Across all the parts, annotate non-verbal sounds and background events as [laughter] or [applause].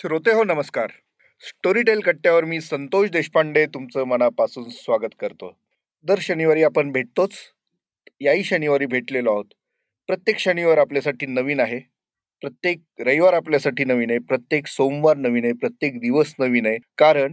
श्रोते हो नमस्कार. स्टोरीटेल कट्ट्यावर मी संतोष देशपांडे तुमचं मनापासून स्वागत करतो. दर शनिवारी आपण भेटतोच. याही शनिवारी भेटलेलो आहोत. प्रत्येक शनिवार आपल्यासाठी नवीन आहे. प्रत्येक रविवार आपल्यासाठी नवीन आहे. प्रत्येक सोमवार नवीन आहे. प्रत्येक दिवस नवीन आहे. कारण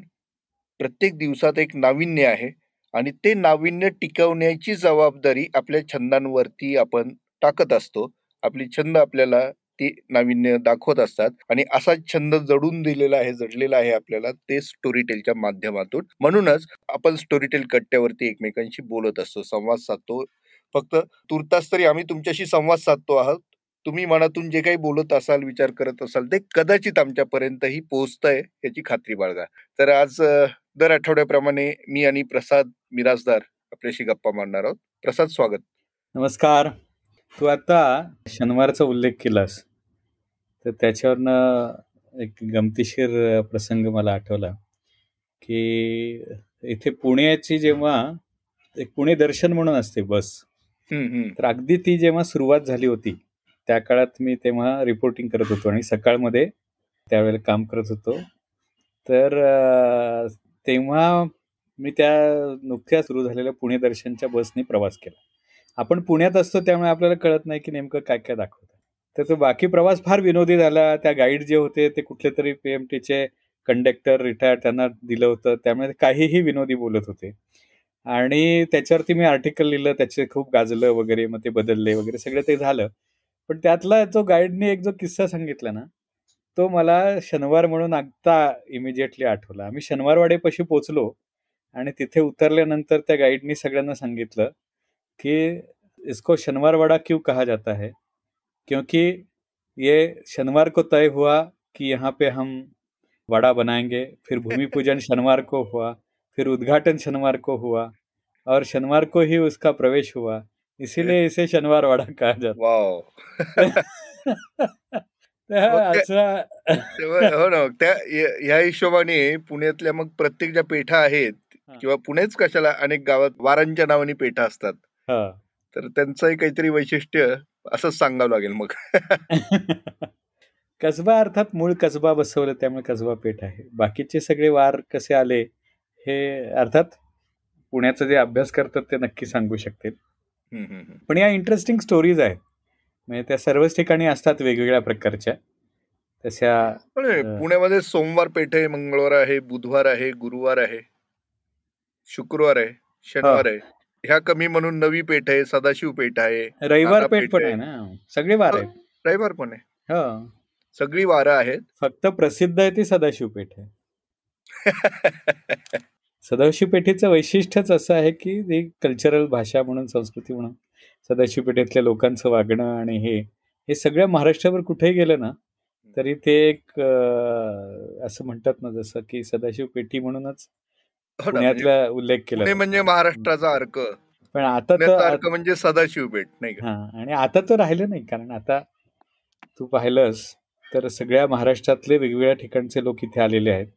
प्रत्येक दिवसात एक नाविन्य आहे आणि ते नाविन्य टिकवण्याची जबाबदारी आपल्या छंदांवरती आपण टाकत असतो. आपली छंद आपल्याला ती नाविन्य दाखवत असतात. आणि असा छंद जडून दिलेला आहे जडलेला आहे आपल्याला ते स्टोरीटेलच्या माध्यमातून. म्हणूनच आपण स्टोरीटेल कट्ट्यावरती एकमेकांशी बोलत असतो संवाद साधतो. फक्त तुर्तास तरी आम्ही तुमच्याशी संवाद साधतो आहोत. तुम्ही मनातून जे काही बोलत असाल विचार करत असाल ते कदाचित आमच्यापर्यंतही पोहोचतंय याची खात्री बाळगा. तर आज दर आठवड्याप्रमाणे मी आणि प्रसाद मिराजदार आपल्याशी गप्पा मारणार आहोत. प्रसाद स्वागत. नमस्कार. तू आता शनिवारचा उल्लेख केलास. तर त्याच्यावरनं एक गमतीशीर प्रसंग मला आठवला की इथे पुण्याची जेव्हा एक पुणे दर्शन म्हणून असते बस तर अगदी ती जेव्हा सुरुवात झाली होती त्या काळात मी तेव्हा रिपोर्टिंग करत होतो आणि सकाळमध्ये त्यावेळेला काम करत होतो. तर तेव्हा मी त्या नुकत्याच सुरू झालेल्या पुणे दर्शनच्या बसने प्रवास केला. आपण पुण्यात असतो त्यामुळे आपल्याला कळत नाही की नेमकं काय काय दाखवतं तर तो बाकी प्रवास फार विनोदी झाला. त्या गाईड जे होते ते कुठले तरी पी एम टीचे कंडक्टर रिटायर्ड त्यांना दिलं होतं. त्यामुळे काहीही विनोदी बोलत होते. आणि त्याच्यावरती मी आर्टिकल लिहिलं त्याचे खूप गाजलं वगैरे मग ते बदलले वगैरे सगळं ते झालं. पण त्यातला जो गाईडने एक जो किस्सा सांगितला ना तो मला शनिवार म्हणून आत्ता इमिजिएटली आठवला. आम्ही शनिवारवाडेपाशी पोचलो आणि तिथे उतरल्यानंतर त्या गाईडनी सगळ्यांना सांगितलं की इसको शनिवारवाड़ा क्यू कहा जाता है? क्योंकि ये शनिवार को तय हुआ कि यहाँ पे हम वड़ा बनाएँगे फिर भूमि पूजन [laughs] शनिवार को हुआ फिर उद्घाटन शनिवार को हुआ और शनिवार को ही उसका प्रवेश हुआ। इसीलिए इसे शनिवार वाडा कहा जाता [laughs] हो। ना ह्या हिशोबाने पुण्यातल्या मग प्रत्येक ज्या पेठा आहेत किंवा पुणेच कशाला अनेक गावात वारांच्या नावाने पेठा असतात. तर त्यांचंही काहीतरी वैशिष्ट्य असंच सांगावं लागेल मग. [laughs] कसबा अर्थात मूळ कसबा बसवलं त्यामुळे कसबा पेठ आहे. बाकीचे सगळे वार कसे आले हे अर्थात पुण्याचा जे अभ्यास करतात ते नक्की सांगू शकतील. पण या इंटरेस्टिंग स्टोरीज आहेत. म्हणजे त्या सर्वच ठिकाणी असतात वेगवेगळ्या प्रकारच्या. तशा पुण्यामध्ये सोमवार पेठ आहे मंगळवार आहे बुधवार आहे गुरुवार आहे शुक्रवार आहे शनिवार आहे. ह्या कमी म्हणून नवी पेठ आहे सदाशिव पेठ आहे रविवार पेठ पण आहे. ना? सगळे वार आहेत. रविवार पण आहे. सगळी वारं आहेत. फक्त प्रसिद्ध आहे ती सदाशिव पेठ आहे. [laughs] सदाशिव पेठेचं वैशिष्ट्यच असं आहे की ती कल्चरल भाषा म्हणून संस्कृती म्हणून सदाशिव पेठेतल्या लोकांचं वागणं आणि हे हे सगळ्या महाराष्ट्रावर कुठेही गेलं ना तरी ते एक असं म्हणतात ना जसं की सदाशिव पेठी म्हणूनच हो पुण्यातला उल्लेख केला म्हणजे महाराष्ट्राचा अर्क. पण आता अर्क म्हणजे सदाशिव पेठ नाही हा आणि आता तर राहिलं नाही कारण आता तू पाहिलंस तर सगळ्या महाराष्ट्रातले वेगवेगळ्या ठिकाणचे लोक इथे आलेले आहेत.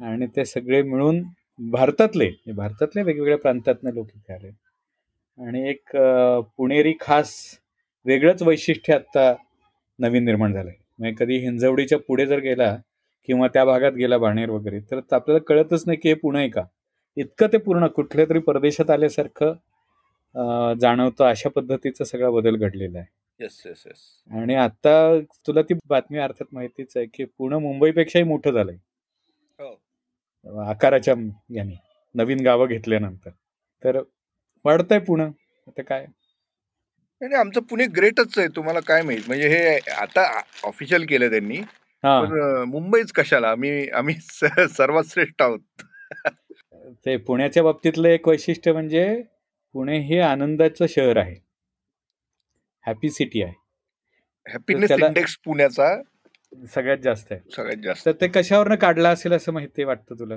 आणि ते सगळे मिळून भारतातले भारतातल्या वेगवेगळ्या प्रांतातले लोक इथे आले. आणि एक पुणेरी खास वेगळंच वैशिष्ट्य आता नवीन निर्माण झालंय. म्हणजे कधी हिंजवडीच्या पुढे जर गेला किंवा त्या भागात गेला बाणेर वगैरे तर आपल्याला कळतच नाही की हे पुणे आहे का? इतकं ते पूर्ण कुठल्या तरी परदेशात आल्यासारखं जाणवतं अशा पद्धतीचा सगळा बदल घडलेला आहे. येस येस येस आणि आता तुला ती बातमी अर्थात माहितीच आहे की पुणे मुंबईपेक्षाही मोठं झालंय. हो. आकाराच्या याने नवीन गावं घेतल्यानंतर. तर वाढतंय पुणे आता काय? नाही आमचं पुणे ग्रेटच आहे तुम्हाला काय माहीत? म्हणजे हे आता ऑफिशियल केलं त्यांनी. मुंबईच कशाला? आम्ही आम्ही सर्वात श्रेष्ठ आहोत. ते पुण्याच्या बाबतीतलं एक वैशिष्ट्य म्हणजे पुणे हे आनंदाचं शहर आहे. हॅपी सिटी आहे. हॅपीनेस इंडेक्स पुण्याचा सगळ्यात जास्त आहे. सगळ्यात जास्त. तर ते कशावरनं काढलं असेल असं माहिती वाटतं तुला?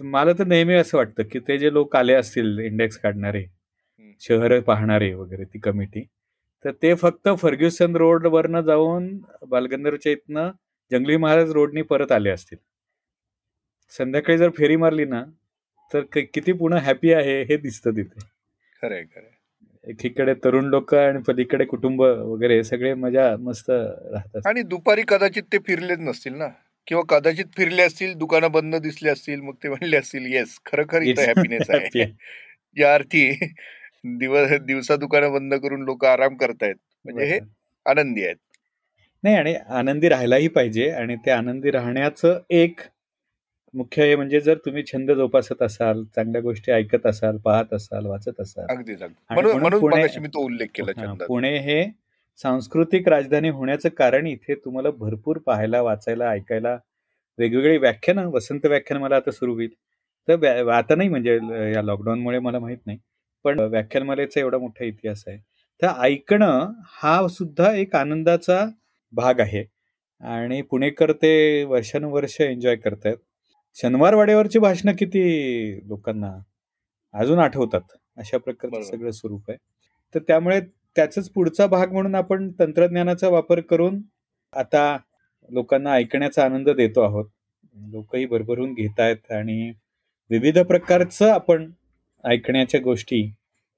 मला तर नेहमी असं वाटतं की ते जे लोक आले असतील इंडेक्स काढणारे शहर पाहणारे वगैरे ती कमिटी तर ते फक्त फर्ग्युसन रोडवरनं जाऊन बालगंधरच्या इथनं जंगली महाराज रोडनी परत आले असतील. संध्याकाळी जर फेरी मारली ना तर किती पुन्हा हॅपी आहे हे दिसतं तिथे. खरंय खरंय. एकीकडे तरुण लोक आणि पलीकडे कुटुंब वगैरे सगळे मजा मस्त राहतात. आणि दुपारी कदाचित ते फिरलेच नसतील ना? किंवा कदाचित फिरले असतील दुकानं बंद दिसली असतील मग ते म्हणले असतील येस खरोखर इथं [laughs] हॅपीनेस आहे. या अर्थी दिवस दिवसा दुकानं बंद करून लोक आराम करतायत. म्हणजे हे आनंदी आहेत. नाही आणि आनंदी राहायलाही पाहिजे आणि ते आनंदी राहण्याचं एक मुख्य हे म्हणजे जर तुम्ही छंद जोपासत असाल चांगल्या गोष्टी ऐकत असाल पाहत असाल वाचत असाल तो उल्लेख केला पुणे हे सांस्कृतिक राजधानी होण्याचं कारण इथे तुम्हाला भरपूर पाहायला वाचायला ऐकायला वेगवेगळी व्याख्यानं वसंत व्याख्यान मला आता सुरू होईल. तर आता नाही म्हणजे या लॉकडाऊनमुळे मला माहीत नाही. पण व्याख्यानमालेचा एवढा मोठा इतिहास आहे. तर ऐकणं हा सुद्धा एक आनंदाचा भाग आहे. आणि पुणेकर ते वर्षानुवर्ष एन्जॉय करतायत. शनिवार वाड्यावरची भाषणं किती लोकांना अजून आठवतात? अशा प्रकारचं सगळं स्वरूप आहे. तर त्यामुळे त्याचाच पुढचा भाग म्हणून आपण तंत्रज्ञानाचा वापर करून आता लोकांना ऐकण्याचा आनंद देतो आहोत. लोकही भरभरून घेत आहेत आणि विविध प्रकारचं आपण ऐकण्याच्या गोष्टी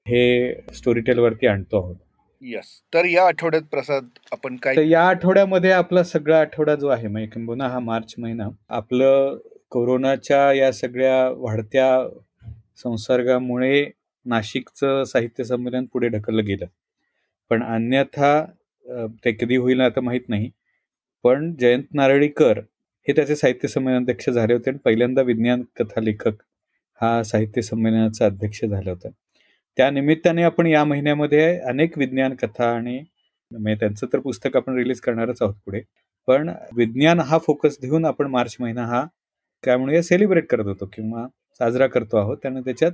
हे स्टोरी वरती आणतो आहोत. यस तर या आठवड्यात प्रसाद आपण काय या आठवड्यामध्ये आपला सगळा आठवडा जो आहे म्हणजे किंबहुना हा मार्च महिना आपलं कोरोनाच्या या सगळ्या वाढत्या संसर्गामुळे नाशिकचं साहित्य संमेलन पुढे ढकललं गेलं. पण अन्यथा ते कधी होईल आता माहीत नाही. पण जयंत नारळीकर हे त्याचे साहित्य संमेलनाध्यक्ष झाले होते आणि पहिल्यांदा विज्ञान कथा लेखक हा साहित्य संमेलनाचा अध्यक्ष झाला होता. त्या निमित्ताने आपण या महिन्यामध्ये अनेक विज्ञान कथा आणि म्हणजे त्यांचं तर पुस्तक आपण रिलीज करणारच आहोत पुढे. पण विज्ञान हा फोकस देऊन आपण मार्च महिना हा काय म्हणूया सेलिब्रेट करत होतो किंवा साजरा करतो आहोत. त्यांना त्याच्यात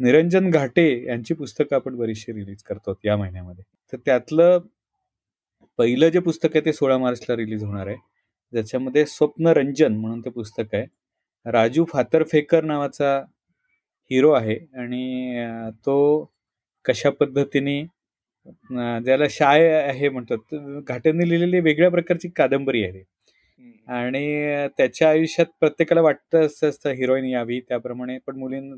निरंजन घाटे यांची पुस्तकं आपण बरीचशी रिलीज करतो या महिन्यामध्ये. तर त्यातलं पहिलं जे पुस्तक आहे ते सोळा मार्चला रिलीज होणार आहे. ज्याच्यामध्ये स्वप्नरंजन म्हणून ते पुस्तक आहे. राजू फातरफेकर नावाचा हिरो आहे. आणि तो कशा पद्धतीने ज्याला शाय आहे म्हणतात घाट्यांनी लिहिलेली वेगळ्या प्रकारची कादंबरी आहे. आणि त्याच्या आयुष्यात प्रत्येकाला वाटतं असं असतं हिरोईन यावी त्याप्रमाणे पण मुलीं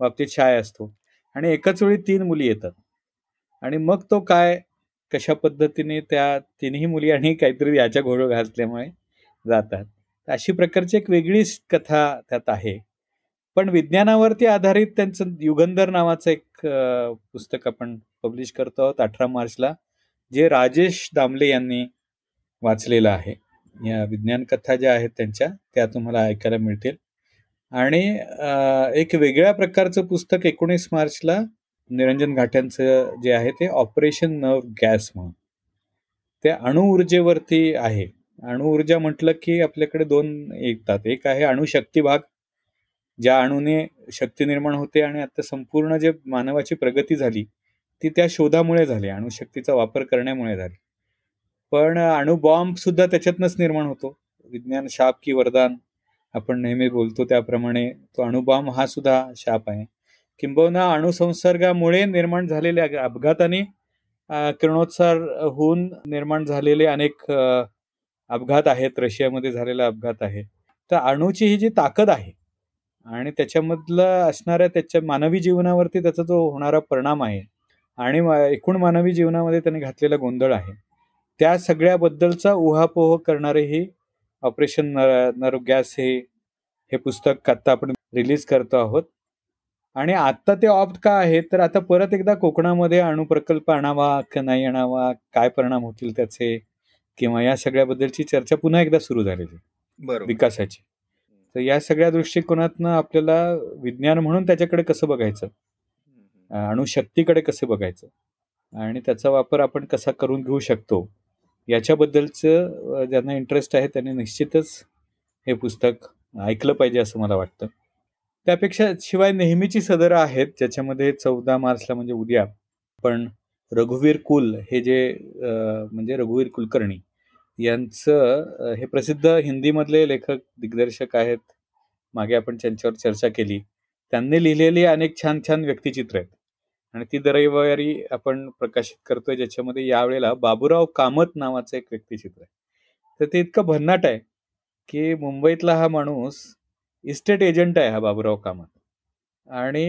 बाबतीत शाय असतो. आणि एकाच वेळी तीन मुली येतात. आणि मग तो काय कशा पद्धतीने त्या तिन्ही मुली आणि काहीतरी याच्या घोळ घातल्यामुळे जातात. अशी प्रकारची एक वेगळीच कथा त्यात आहे. पण विज्ञानावरती आधारित त्यांचं युगंधर नावाचं एक पुस्तक आपण पब्लिश करतो आहोत अठरा मार्चला जे राजेश दामले यांनी वाचलेलं आहे. या विज्ञान कथा ज्या आहेत त्यांच्या त्या तुम्हाला ऐकायला मिळतील. आणि एक वेगळ्या प्रकारचं पुस्तक एकोणीस मार्चला निरंजन घाट्यांचं जे आहे ते ऑपरेशन नव गॅस म्हणून. ते अणुऊर्जेवरती आहे. अणुऊर्जा म्हटलं की आपल्याकडे दोन येतात. एक आहे अणुशक्ती भाग ज्या अणूने शक्ती निर्माण होते आणि आता संपूर्ण जे मानवाची प्रगती झाली ती त्या शोधामुळे झाली अणुशक्तीचा वापर करण्यामुळे झाली. पण अणुबॉम्ब सुद्धा त्याच्यातनंच निर्माण होतो. विज्ञान शाप की वरदान आपण नेहमी बोलतो त्याप्रमाणे तो अणुबॉम्ब हा सुद्धा शाप आहे. किंबहुना अणुसंसर्गामुळे निर्माण झालेल्या अपघाताने किरणोत्सार होऊन निर्माण झालेले अनेक अपघात आहेत. रशियामध्ये झालेला अपघात आहे. तर अणूची ही जी ताकद आहे आणि त्याच्यामधलं असणाऱ्या त्याच्या मानवी जीवनावरती त्याचा जो होणारा परिणाम आहे आणि एकूण मानवी जीवनामध्ये त्याने घातलेला गोंधळ आहे त्या सगळ्याबद्दलचा उहापोह करणारे हे ऑपरेशन नर नर गॅस हे हे पुस्तक आत्ता आपण रिलीज करतो आहोत. आणि आत्ता ते ऑप्ट का आहे तर आता परत एकदा कोकणामध्ये अणुप्रकल्प आणावा का नाही आणावा काय परिणाम होतील त्याचे किंवा या सगळ्याबद्दलची चर्चा पुन्हा एकदा सुरू झालेली विकासाची. तर या सगळ्या दृष्टिकोनातनं आपल्याला विज्ञान म्हणून त्याच्याकडे कसं बघायचं? अणुशक्तीकडे कसं बघायचं? आणि त्याचा वापर आपण कसा करून घेऊ शकतो? याच्याबद्दलचं ज्यांना इंटरेस्ट आहे त्यांनी निश्चितच हे पुस्तक ऐकलं पाहिजे असं मला वाटतं. त्यापेक्षा शिवाय नेहमीची सदरं आहेत ज्याच्यामध्ये चौदा मार्चला म्हणजे उद्या. पण रघुवीर कुल हे जे म्हणजे रघुवीर कुलकर्णी यांचं हे प्रसिद्ध हिंदीमधले लेखक दिग्दर्शक आहेत. मागे आपण त्यांच्यावर चर्चा केली. त्यांनी लिहिलेली अनेक छान छान व्यक्तिचित्र आहेत. आणि ती दरविवारी आपण प्रकाशित करतोय ज्याच्यामध्ये यावेळेला बाबूराव कामत नावाचं एक व्यक्तिचित्र आहे. तर ते इतकं भन्नाट आहे की मुंबईतला हा माणूस इस्टेट एजंट आहे हा बाबूराव कामत. आणि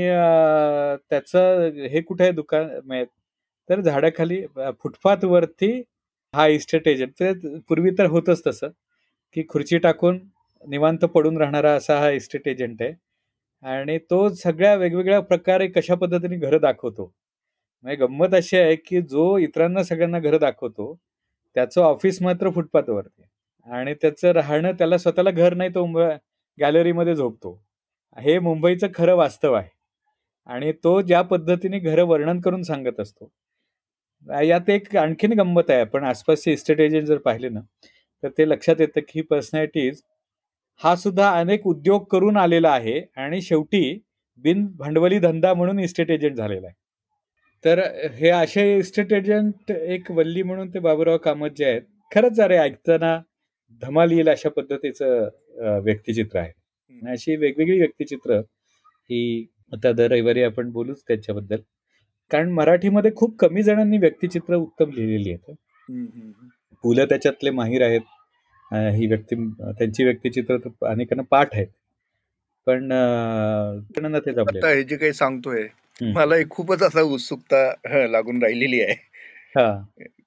त्याचं हे कुठे आहे? दुकान तर झाडाखाली फुटपाथवरती हा इस्टेट एजंट पूर्वी तर होतच तसं की खुर्ची टाकून निवांत पडून राहणारा असा हा इस्टेट एजंट आहे. आणि तो सगळ्या वेगवेगळ्या प्रकारे कशा पद्धतीने घरं दाखवतो? म्हणजे गंमत अशी आहे की जो इतरांना सगळ्यांना घरं दाखवतो त्याचं ऑफिस मात्र फुटपाथवरती आणि त्याचं राहणं त्याला स्वतःला घर नाही तो गॅलरीमध्ये झोपतो. हे मुंबईचं खरं वास्तव आहे. आणि तो ज्या पद्धतीने घरं वर्णन करून सांगत असतो यात एक आणखीन गंमत आहे. पण आसपासचे इस्टेट एजंट जर पाहिले ना तर ते लक्षात येतं की पर्सनॅलिटीज हा सुद्धा अनेक उद्योग करून आलेला आहे आणि शेवटी बिन भांडवली धंदा म्हणून इस्टेट एजंट झालेला आहे. तर हे असे इस्टेट एजंट एक वल्ली म्हणून ते बाबूराव कामत जे आहेत खरंच अरे ऐकताना धमाल येईल अशा पद्धतीचं व्यक्तिचित्र आहे. अशी वेगवेगळी व्यक्तिचित्र ही आता दर रविवारी आपण बोलूच त्याच्याबद्दल. कारण मराठीमध्ये खूप कमी जणांनी व्यक्तिचित्र उत्तम लिहिलेली आहेत. पु ल त्याच्यातले माहीर आहेत. ही व्यक्ती त्यांची व्यक्तिचित्र तर अनेकांना पाठ आहेत. पण ते हे जे काही सांगतोय मला खूपच असा उत्सुकता लागून राहिलेली आहे.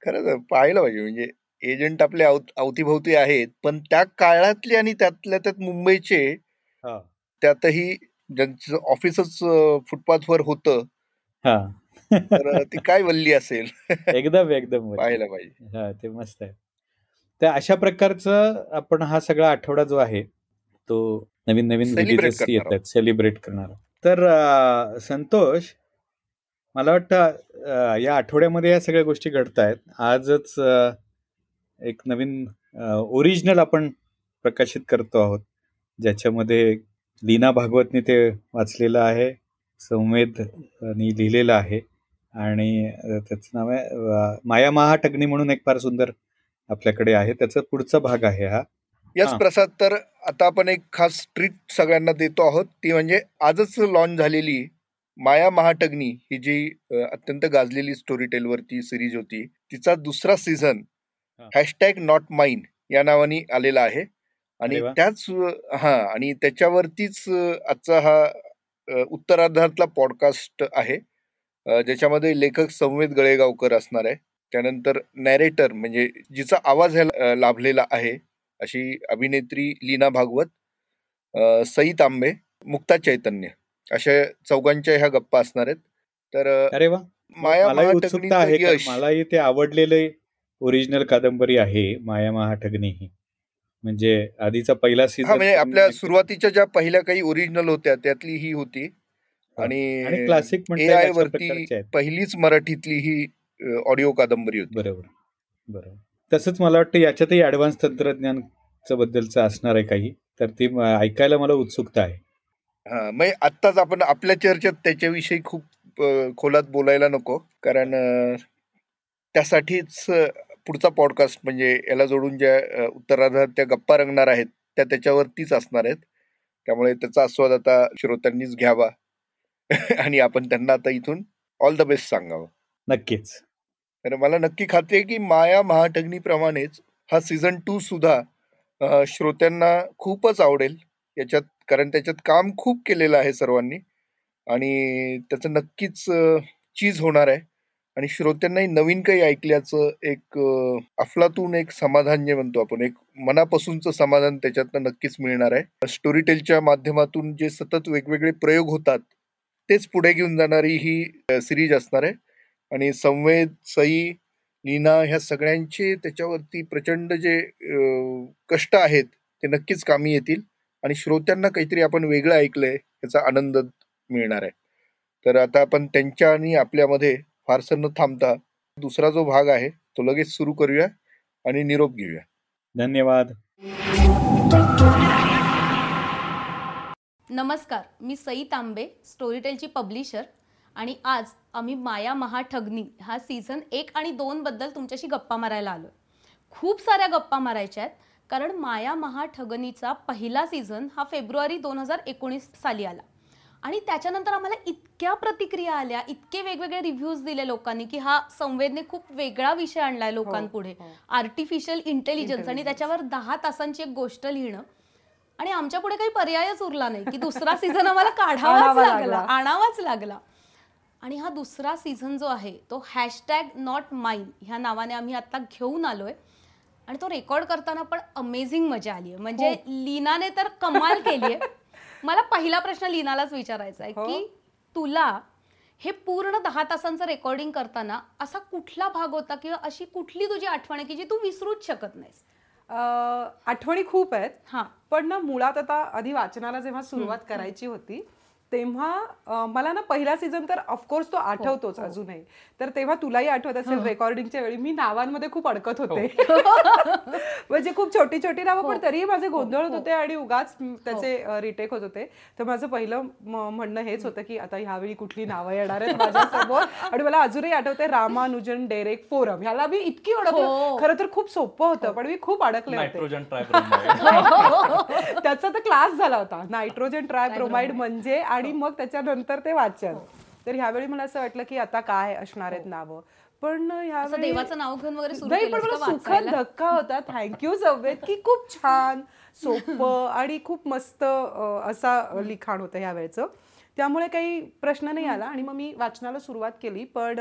खरंच पाहायला पाहिजे म्हणजे एजंट आपले अवतीभोवती आहेत पण त्या काळातले आणि त्यातल्या त्यात मुंबईचे त्यातही ज्यांचं ऑफिसच फुटपाथवर होतं तर ती काय वल्ली असेल? [laughs] एकदम एकदम पाहायला पाहिजे. हा ते मस्त आहे. तर अशा प्रकारचं आपण हा सगळा आठवडा जो आहे तो नवीन नवीन येतात सेलिब्रेट करणार तर संतोष मला वाटतं या आठवड्यामध्ये या सगळ्या गोष्टी घडत आहेत. आजच एक नवीन ओरिजिनल आपण प्रकाशित करतो आहोत. ज्याच्यामध्ये लीना भागवतने ते वाचलेलं आहे संवेद लिहिलेलं आहे. आणि त्याचं नाव आहे माया महाटग्नी म्हणून एक फार सुंदर आपल्याकडे आहे. त्याचा पुढचा भाग आहे हा. यस प्रसाद तर आता आपण एक खास ट्रीट सगळ्यांना देतो आहोत. ती म्हणजे आजच लॉन्च झालेली माया महाटग्नी ही जी अत्यंत गाजलेली स्टोरी टेलवरती सिरीज होती तिचा दुसरा सीझन हॅशटॅग नॉट माइन या नावाने आलेला आहे. आणि त्याच हा आणि त्याच्यावरतीच आजचा हा उत्तरार्धातला पॉडकास्ट आहे. ज्याच्यामध्ये लेखक संवेद गळेगावकर असणार आहे. त्यानंतर नॅरेटर म्हणजे जिचा आवाज ह्याला लाभलेला आहे अशी अभिनेत्री लीना भागवत सई तांबे मुक्ता चैतन्य अशा चौघांच्या ह्या गप्पा असणार आहेत. तर अरे वा! माया मलाही ते आवडलेले ओरिजिनल कादंबरी आहे माया महाठगणी ही म्हणजे आधीचा पहिला सीझन म्हणजे आपल्या सुरुवातीच्या ज्या पहिल्या काही ओरिजिनल होत्या त्यातली ही होती. आणि क्लासिक ए आय वरती पहिलीच मराठीतली ही ऑडिओ कादंबरी होती. बरोबर बरोबर. तसंच मला वाटतं याच्यातही ऍडव्हान्स तंत्रज्ञान बद्दलचं असणार आहे काही तर ती ऐकायला मला उत्सुकता आहे. हा म्हणजे आत्ताच आपण आपल्या चर्चेत त्याच्याविषयी खूप खोलात बोलायला नको कारण त्यासाठीच पुढचा पॉडकास्ट म्हणजे याला जोडून ज्या उत्तरार्धात त्या गप्पा रंगणार आहेत त्या त्याच्यावरतीच असणार आहेत. त्यामुळे त्याचा आस्वाद आता श्रोत्यांनीच घ्यावा. [laughs] आणि आपण त्यांना आता इथून ऑल द बेस्ट सांगावं. नक्कीच. तर मला नक्की खात्री आहे की माया महाटग्नीप्रमाणेच हा सीझन टू सुद्धा श्रोत्यांना खूपच आवडेल. याच्यात कारण त्याच्यात काम खूप केलेलं आहे सर्वांनी. आणि त्याचं नक्कीच चीज होणार आहे. आणि श्रोत्यांनाही नवीन काही ऐकल्याचं एक अफलातून एक समाधान जे म्हणतो आपण एक मनापासूनचं समाधान त्याच्यातनं नक्कीच मिळणार आहे. स्टोरी टेलच्या माध्यमातून जे सतत वेगवेगळे प्रयोग होतात तेच पुढे घेऊन जाणारी ही सिरीज असणार आहे. आणि संवेद सई लीना ह्या सगळ्यांचे त्याच्यावरती प्रचंड जे कष्ट आहेत ते नक्कीच कामी येतील. आणि श्रोत्यांना काहीतरी आपण वेगळं ऐकलंय याचा आनंद मिळणार आहे. तर आता आपण त्यांच्या आणि आपल्यामध्ये फारसं न थांबता दुसरा जो भाग आहे तो लगेच सुरू करूया आणि निरोप घेऊया. धन्यवाद. नमस्कार मी सई तांबे स्टोरीटेलची पब्लिशर आणि आज आम्ही माया महाठगनी हा सीझन एक आणि दोन बद्दल तुमच्याशी गप्पा मारायला आलो खूप साऱ्या गप्पा मारायच्या आहेत कारण माया महाठगनीचा पहिला सीझन हा फेब्रुवारी दोन हजार एकोणीस साली आला. आणि त्याच्यानंतर आम्हाला इतक्या प्रतिक्रिया आल्या इतके वेगवेगळे रिव्ह्यूज दिले लोकांनी की हा संवेदने खूप वेगळा विषय आणलाय हो, लोकांपुढे. आर्टिफिशियल हो. इंटेलिजन्स आणि त्याच्यावर दहा तासांची एक गोष्ट लिहिणं आणि आमच्या पुढे काही पर्यायच उरला नाही की दुसरा [laughs] सीझन आम्हाला काढावाच लागला आणावाच लागला. आणि हा दुसरा सीझन जो आहे तो हॅशटॅग नॉट माइन ह्या नावाने आम्ही आता घेऊन आलोय. आणि तो रेकॉर्ड करताना पण अमेझिंग मजा आली आहे म्हणजे लीनाने तर कमाल [laughs] केली आहे मला पहिला प्रश्न लीनालाच विचारायचा आहे हो. की तुला हे पूर्ण दहा तासांचं रेकॉर्डिंग करताना असा कुठला भाग होता किंवा अशी कुठली तुझी आठवण आहे की जी तू विसरूच शकत नाहीस? आठवणी खूप आहेत. हा. पण ना मुळात आता आधी वाचनाला जेव्हा सुरुवात करायची होती तेव्हा मला ना पहिला सीझन तर ऑफकोर्स तो आठवतोच अजूनही. तर तेव्हा तुलाही आठवत असेल रेकॉर्डिंगच्या वेळी मी नावांमध्ये खूप अडकत होते. [laughs] म्हणजे खूप छोटी छोटी नावं पण तरीही माझे गोंधळ होत होते आणि उगाच त्याचे रिटेक होत होते. तर माझं पहिलं म्हणणं हेच होतं की आता ह्यावेळी कुठली नावं येणार आहेत माझ्यासमोर? [laughs] आणि मला अजूनही आठवते रामानुजन डेरेक फोरम. ह्याला मी इतकी ओळखलं. हो. खरं तर खूप सोपं होतं पण मी खूप अडकले होते. नायट्रोजन ट्रायब्रोमाइड. [laughs] त्याचा तर क्लास झाला होता. Nitrogen tribromide. म्हणजे आणि मग त्याच्यानंतर ते वाचन. तर ह्यावेळी मला असं वाटलं की आता काय असणार आहेत नावं. पण देवाचं नाव घेऊन वगैरे पण मला सुखद? धक्का होता. थँक्यू सव्वेत की खूप छान सोपं [laughs] आणि खूप मस्त असा लिखाण होतं ह्या वेळेचं त्यामुळे काही प्रश्न नाही आला आणि मग मी वाचनाला सुरुवात केली. पण